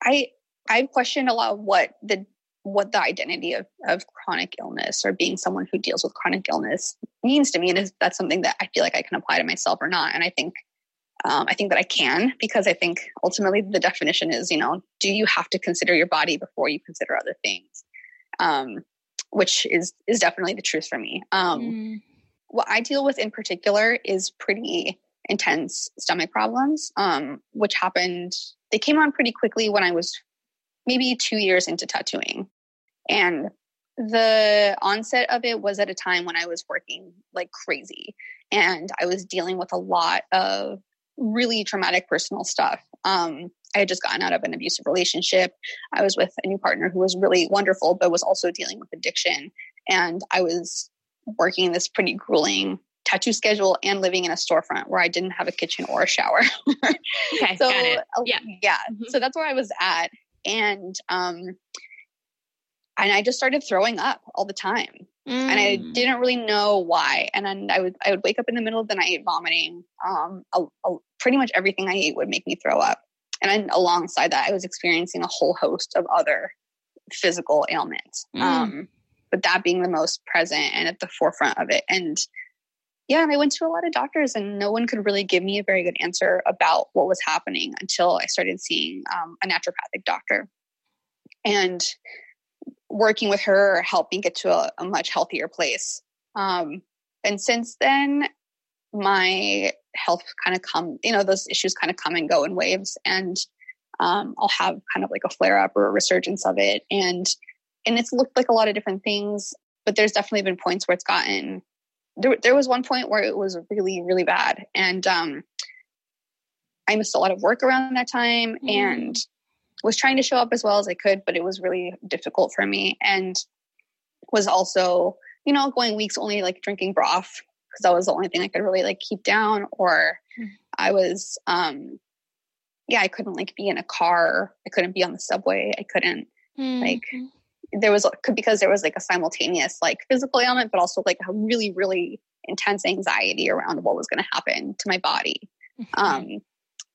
I I've questioned a lot of what the what the identity of, of chronic illness or being someone who deals with chronic illness means to me, and is that's something that I feel like I can apply to myself or not, and I think. Um, I think that I can because I think ultimately the definition is, you know, do you have to consider your body before you consider other things? Um, which is is definitely the truth for me. Um, mm. What I deal with in particular is pretty intense stomach problems, um, which happened. They came on pretty quickly when I was maybe two years into tattooing, and the onset of it was at a time when I was working like crazy, and I was dealing with a lot of really traumatic personal stuff. Um, I had just gotten out of an abusive relationship. I was with a new partner who was really wonderful, but was also dealing with addiction. And I was working this pretty grueling tattoo schedule and living in a storefront where I didn't have a kitchen or a shower.
okay.
So,
yeah.
Yeah. Mm-hmm. So that's where I was at. And, um, and I just started throwing up all the time. Mm. And I mm. didn't really know why. And then I would I would wake up in the middle of the night vomiting. Um, a, a, pretty much everything I ate would make me throw up and then alongside that, I was experiencing a whole host of other physical ailments. Mm. Um, but that being the most present and at the forefront of it. And yeah, and I went to a lot of doctors, and no one could really give me a very good answer about what was happening until I started seeing um, a naturopathic doctor. And working with her helped me get to a, a much healthier place. Um, and since then, my health kind of come, you know, those issues kind of come and go in waves. And um, I'll have kind of like a flare up or a resurgence of it. And and it's looked like a lot of different things, but there's definitely been points where it's gotten there, there was one point where it was really, really bad. And um, I missed a lot of work around that time mm. and was trying to show up as well as I could, but it was really difficult for me. And was also, you know, going weeks only like drinking broth because that was the only thing I could really like keep down. Or mm. I was, um, yeah, I couldn't like be in a car. I couldn't be on the subway. I couldn't mm. like there was because there was like a simultaneous like physical ailment, but also like a really really intense anxiety around what was going to happen to my body. Mm-hmm. Um,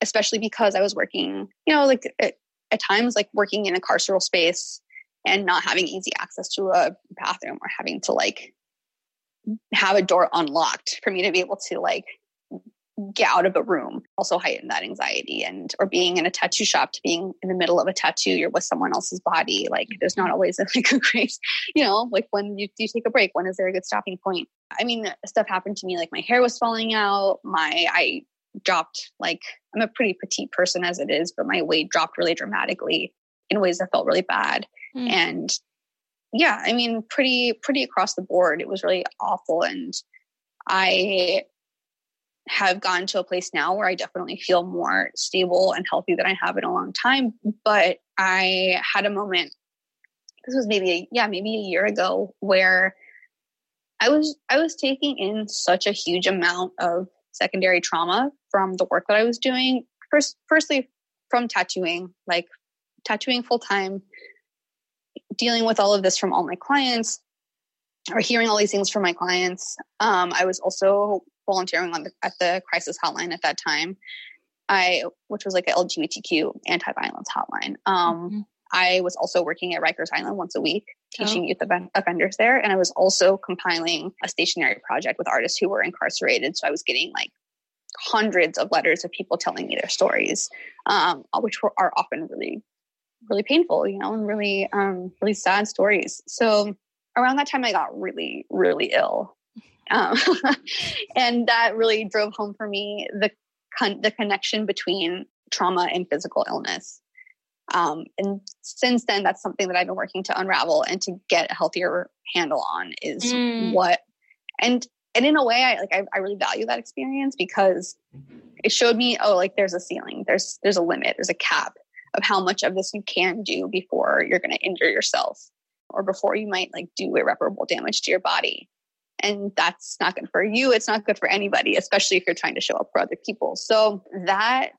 especially because I was working, you know, like at, at times like working in a carceral space and not having easy access to a bathroom or having to like have a door unlocked for me to be able to like get out of a room also heighten that anxiety and or being in a tattoo shop to being in the middle of a tattoo you're with someone else's body like there's not always a, like a great you know like when you, you take a break when is there a good stopping point? I mean stuff happened to me like my hair was falling out my i dropped like i'm a pretty petite person as it is but my weight dropped really dramatically in ways that felt really bad mm. and yeah i mean pretty pretty across the board it was really awful and i have gotten to a place now where I definitely feel more stable and healthy than I have in a long time. But I had a moment, this was maybe, a, yeah, maybe a year ago where I was, I was taking in such a huge amount of secondary trauma from the work that I was doing. First, firstly, from tattooing, like tattooing full time, dealing with all of this from all my clients, or hearing all these things from my clients. Um, I was also volunteering the, at the crisis hotline at that time. I, which was like an LGBTQ anti-violence hotline. Um, mm-hmm. I was also working at Rikers Island once a week, teaching oh. youth offenders there, and I was also compiling a stationery project with artists who were incarcerated. So I was getting like hundreds of letters of people telling me their stories, um, which were, are often really, really painful, you know, and really, um, really sad stories. So around that time, I got really, really ill, um, and that really drove home for me the con- the connection between trauma and physical illness. Um, and since then, that's something that I've been working to unravel and to get a healthier handle on is mm. what, and, and in a way, I like, I, I really value that experience because it showed me, oh, like there's a ceiling, there's, there's a limit, there's a cap of how much of this you can do before you're going to injure yourself or before you might like do irreparable damage to your body and that's not good for you it's not good for anybody especially if you're trying to show up for other people so that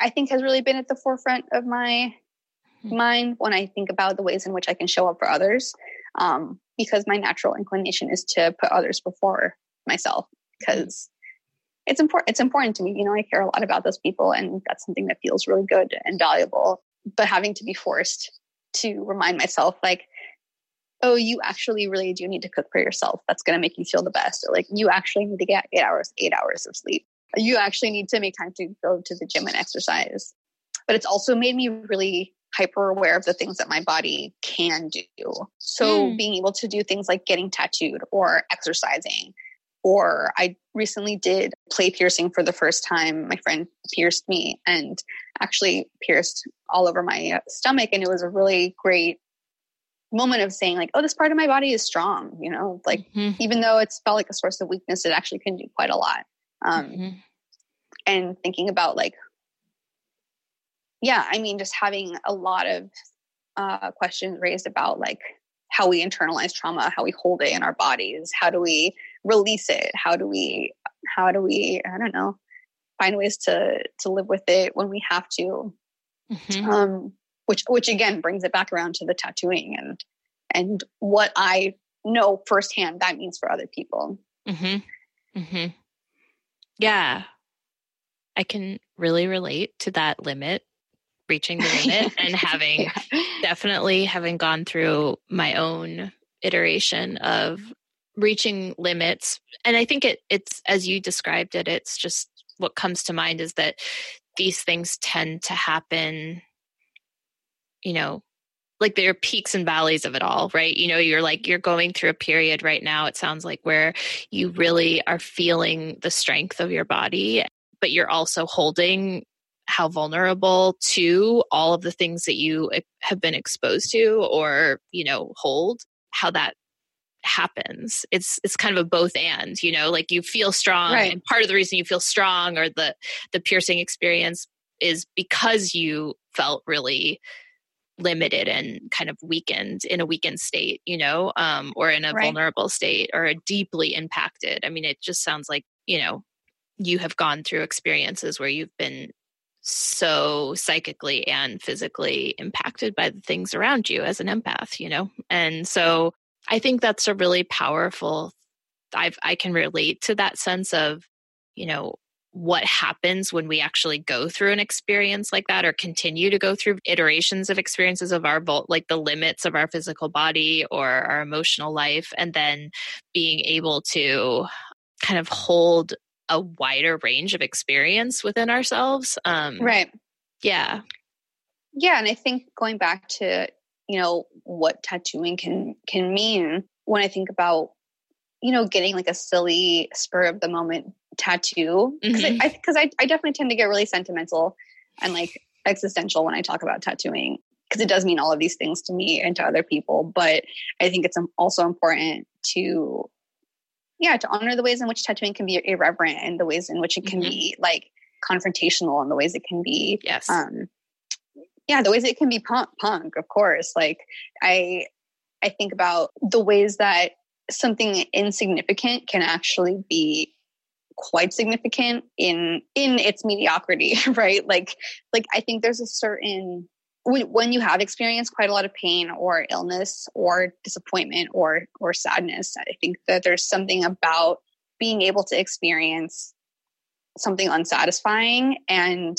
i think has really been at the forefront of my hmm. mind when i think about the ways in which i can show up for others um, because my natural inclination is to put others before myself because it's important it's important to me you know i care a lot about those people and that's something that feels really good and valuable but having to be forced to remind myself like oh, you actually really do need to cook for yourself. That's going to make you feel the best. Or like, you actually need to get eight hours, eight hours of sleep. You actually need to make time to go to the gym and exercise. But it's also made me really hyper aware of the things that my body can do. So mm. being able to do things like getting tattooed or exercising. Or I recently did play piercing for the first time. My friend pierced me and actually pierced all over my stomach. And it was a really great moment of saying like oh this part of my body is strong you know like mm-hmm. even though it's felt like a source of weakness it actually can do quite a lot um mm-hmm. And thinking about like yeah i mean just having a lot of uh questions raised about like how we internalize trauma how we hold it in our bodies how do we release it how do we how do we i don't know find ways to to live with it when we have to mm-hmm. um which which again brings it back around to the tattooing and and what I know firsthand that means for other people.
Mm-hmm. Mm-hmm. Yeah, I can really relate to that limit reaching the limit and having yeah. definitely having gone through my own iteration of reaching limits. And i think it it's as you described it it's just what comes to mind is that these things tend to happen you know like there are peaks and valleys of it all right? You know you're like you're going through a period right now it sounds like where you really are feeling the strength of your body but you're also holding how vulnerable to all of the things that you have been exposed to or you know hold how that happens it's it's kind of a both and you know like you feel strong right. and part of the reason you feel strong or the the piercing experience is because you felt really limited and kind of weakened in a weakened state you know um or in a right. vulnerable state or a deeply impacted i mean it just sounds like you know you have gone through experiences where you've been so psychically and physically impacted by the things around you as an empath you know? And so I think that's a really powerful I've I can relate to that sense of, you know, what happens when we actually go through an experience like that or continue to go through iterations of experiences of our like the limits of our physical body or our emotional life and then being able to kind of hold a wider range of experience within ourselves um
right
yeah
yeah and i think going back to you know what tattooing can can mean when i think about you know getting like a silly spur of the moment tattoo because mm-hmm. I, because I, I definitely tend to get really sentimental and like existential when i talk about tattooing because it does mean all of these things to me and to other people but i think it's also important to yeah to honor the ways in which tattooing can be irreverent and the ways in which it can mm-hmm. be like confrontational and the ways it can be
yes. um
yeah the ways it can be punk punk of course. Like i i think about the ways that something insignificant can actually be quite significant in in its mediocrity right? Like like i think there's a certain when you have experienced quite a lot of pain or illness or disappointment or or sadness i think that there's something about being able to experience something unsatisfying and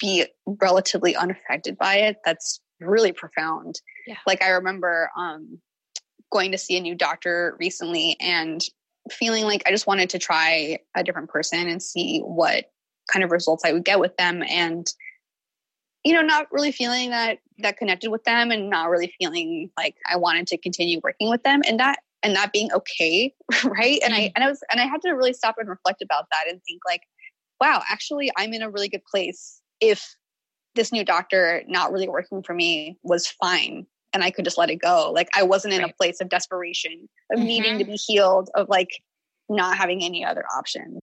be relatively unaffected by it that's really profound yeah. like i remember um going to see a new doctor recently and feeling like i just wanted to try a different person and see what kind of results i would get with them and you know not really feeling that that connected with them and not really feeling like i wanted to continue working with them and that and that being okay right and i mm-hmm. and i was and i had to really stop and reflect about that and think like wow actually i'm in a really good place if this new doctor not really working for me was fine and I could just let it go. Like I wasn't in right. a place of desperation, of mm-hmm. needing to be healed, of like not having any other option.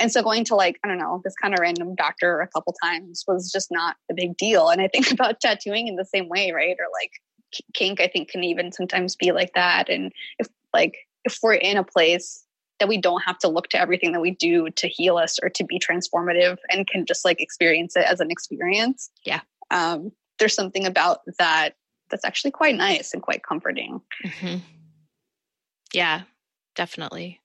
And so going to like, I don't know, this kind of random doctor a couple times was just not a big deal. And I think about tattooing in the same way, right? Or like kink, I think can even sometimes be like that. And if like, if we're in a place that we don't have to look to everything that we do to heal us or to be transformative and can just like experience it as an experience.
Yeah.
Um, there's something about that that's actually quite nice and quite comforting.
Mm-hmm. Yeah, definitely.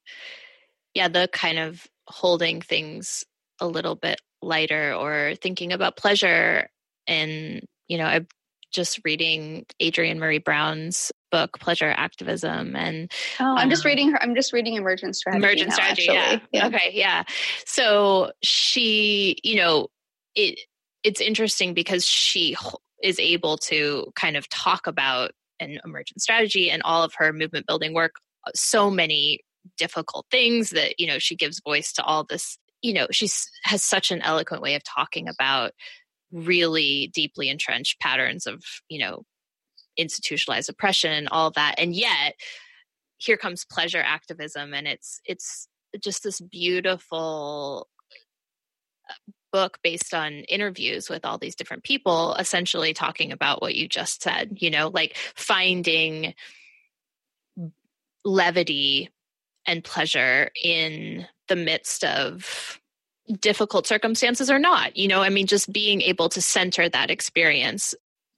Yeah, the kind of holding things a little bit lighter or thinking about pleasure and you know i'm just reading Adrienne Maree Brown's book, Pleasure Activism, and
oh, I'm um, just reading her. I'm just reading Emergent Strategy.
Emergent now, Strategy, yeah. yeah. Okay, yeah. So she, you know, it it's interesting because she is able to kind of talk about an emergent strategy and all of her movement building work. Uh, so many difficult things that you know she gives voice to all this you know she has such an eloquent way of talking about really deeply entrenched patterns of you know institutionalized oppression and all that. And yet here comes pleasure activism and it's it's just this beautiful uh, book based on interviews with all these different people essentially talking about what you just said you know like finding levity and pleasure in the midst of difficult circumstances or not. You know, I mean, just being able to center that experience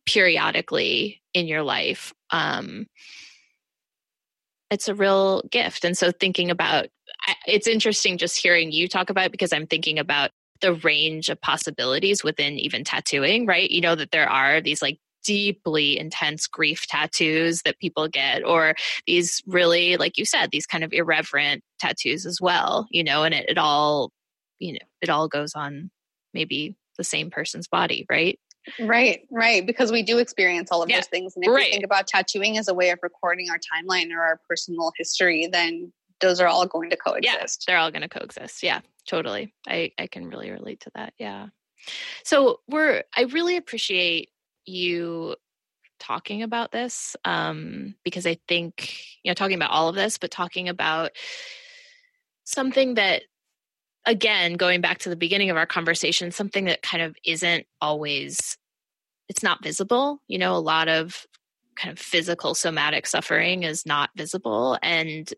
periodically in your life. Um, it's a real gift. And so thinking about it's interesting just hearing you talk about because I'm thinking about the range of possibilities within even tattooing, right? You know that there are these like deeply intense grief tattoos that people get or these really like you said these kind of irreverent tattoos as well you know and it, it all you know it all goes on maybe the same person's body right
Right, right. Because we do experience all of yeah, those things. And if right. we think about tattooing as a way of recording our timeline or our personal history, then those are all going to coexist.
Yeah, they're all going to coexist. Yeah, totally. I, I can really relate to that. Yeah. So we're, I really appreciate you talking about this um, because I think, you know, talking about all of this, but talking about something that, again, going back to the beginning of our conversation, something that kind of isn't always, it's not visible. You know, a lot of kind of physical somatic suffering is not visible. And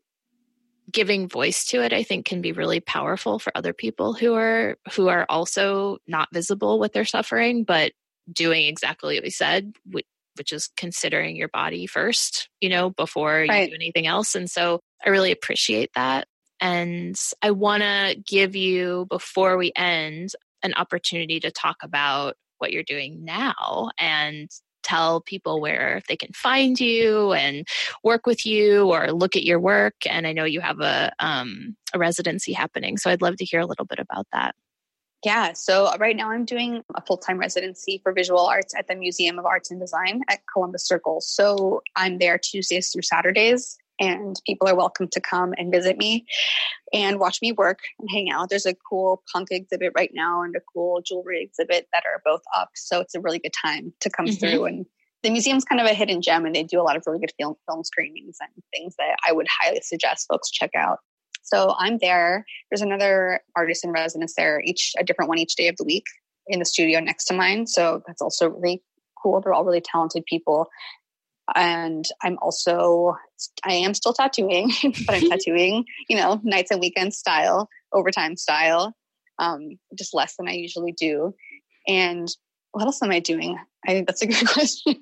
giving voice to it i think can be really powerful for other people who are who are also not visible with their suffering but doing exactly what we said, which, which is considering your body first, you know, before right. you do anything else. And so I really appreciate that. And I want to give you, before we end, an opportunity to talk about what you're doing now and tell people where they can find you and work with you or look at your work. And I know you have a um, a residency happening, so I'd love to hear a little bit about that.
Yeah, so right now I'm doing a full time residency for visual arts at the Museum of Arts and Design at Columbus Circle. So I'm there Tuesdays through Saturdays, and people are welcome to come and visit me and watch me work and hang out. There's a cool punk exhibit right now and a cool jewelry exhibit that are both up. So it's a really good time to come mm-hmm. through. And the museum's kind of a hidden gem, and they do a lot of really good film, film screenings and things that I would highly suggest folks check out. So I'm there. There's another artist in residence there, each a different one each day of the week in the studio next to mine. So that's also really cool. They're all really talented people. And I'm also, I am still tattooing, but I'm tattooing, you know, nights and weekends style, overtime style, um, just less than I usually do. And what else am I doing? I think that's a good question.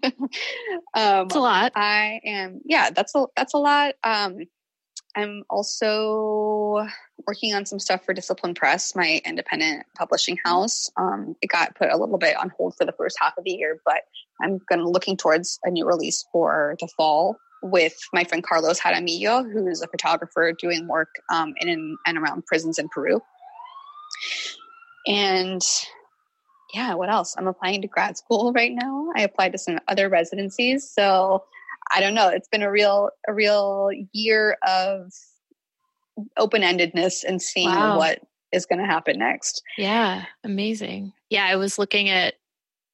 um, it's a lot.
I am, yeah, that's a, that's a lot. Um, I'm also working on some stuff for Discipline Press, my independent publishing house. Um, it got put a little bit on hold for the first half of the year, but I'm going to looking towards a new release for the fall with my friend Carlos Jaramillo, who's a photographer doing work um, in and around prisons in Peru. And yeah, what else? I'm applying to grad school right now. I applied to some other residencies. So I don't know. It's been a real a real year of open endedness and seeing wow. what is going to happen next.
Yeah, amazing. Yeah, I was looking at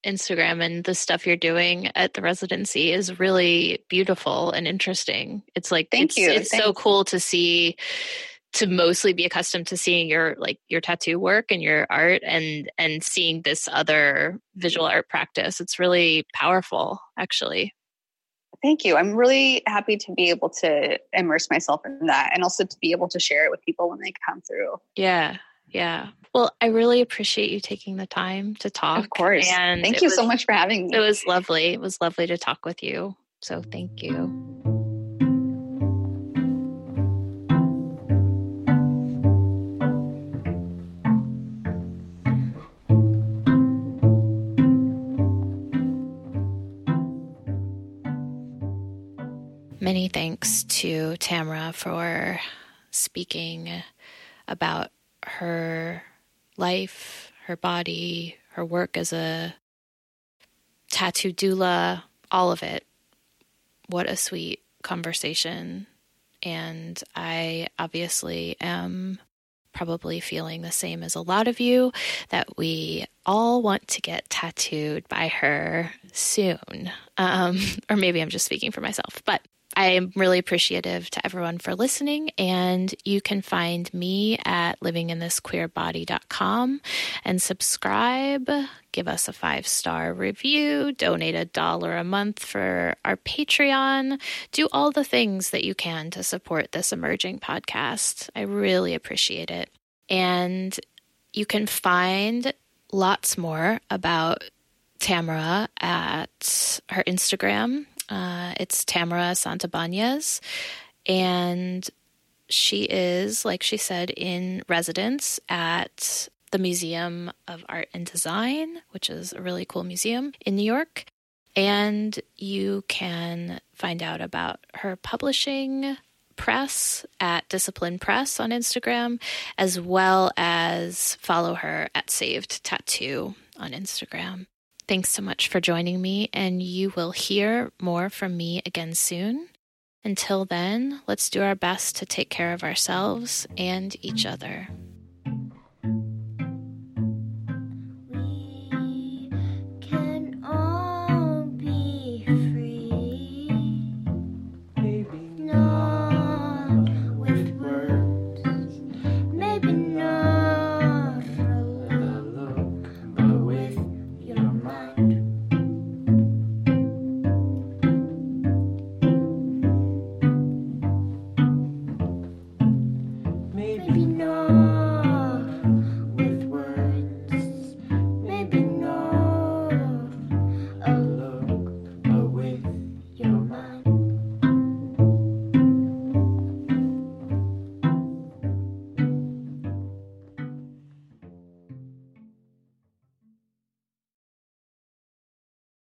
Instagram and the stuff you're doing at the residency is really beautiful and interesting. It's like
thank
it's,
you.
It's
Thanks.
so cool to see to mostly be accustomed to seeing your like your tattoo work and your art and and seeing this other visual art practice. It's really powerful actually.
Thank you. I'm really happy to be able to immerse myself in that and also to be able to share it with people when they come through.
Yeah. Yeah. Well, I really appreciate you taking the time to talk.
Of course. And thank you was, so much for having me.
It was lovely. It was lovely to talk with you. So thank you. Many thanks to Tamara for speaking about her life, her body, her work as a tattoo doula, all of it. What a sweet conversation. And I obviously am probably feeling the same as a lot of you that we all want to get tattooed by her soon. Um, or maybe I'm just speaking for myself, but I am really appreciative to everyone for listening, and you can find me at livinginThisQueerBody.com and subscribe, give us a five star review, donate a dollar a month for our Patreon, do all the things that you can to support this emerging podcast. I really appreciate it. And you can find lots more about Tamara at her Instagram uh, it's Tamara Santibañez, and she is, like she said, in residence at the Museum of Art and Design, which is a really cool museum in New York. And you can find out about her publishing press at Discipline Press on Instagram, as well as follow her at Saved Tattoo on Instagram. Thanks so much for joining me, and you will hear more from me again soon. Until then, let's do our best to take care of ourselves and each other.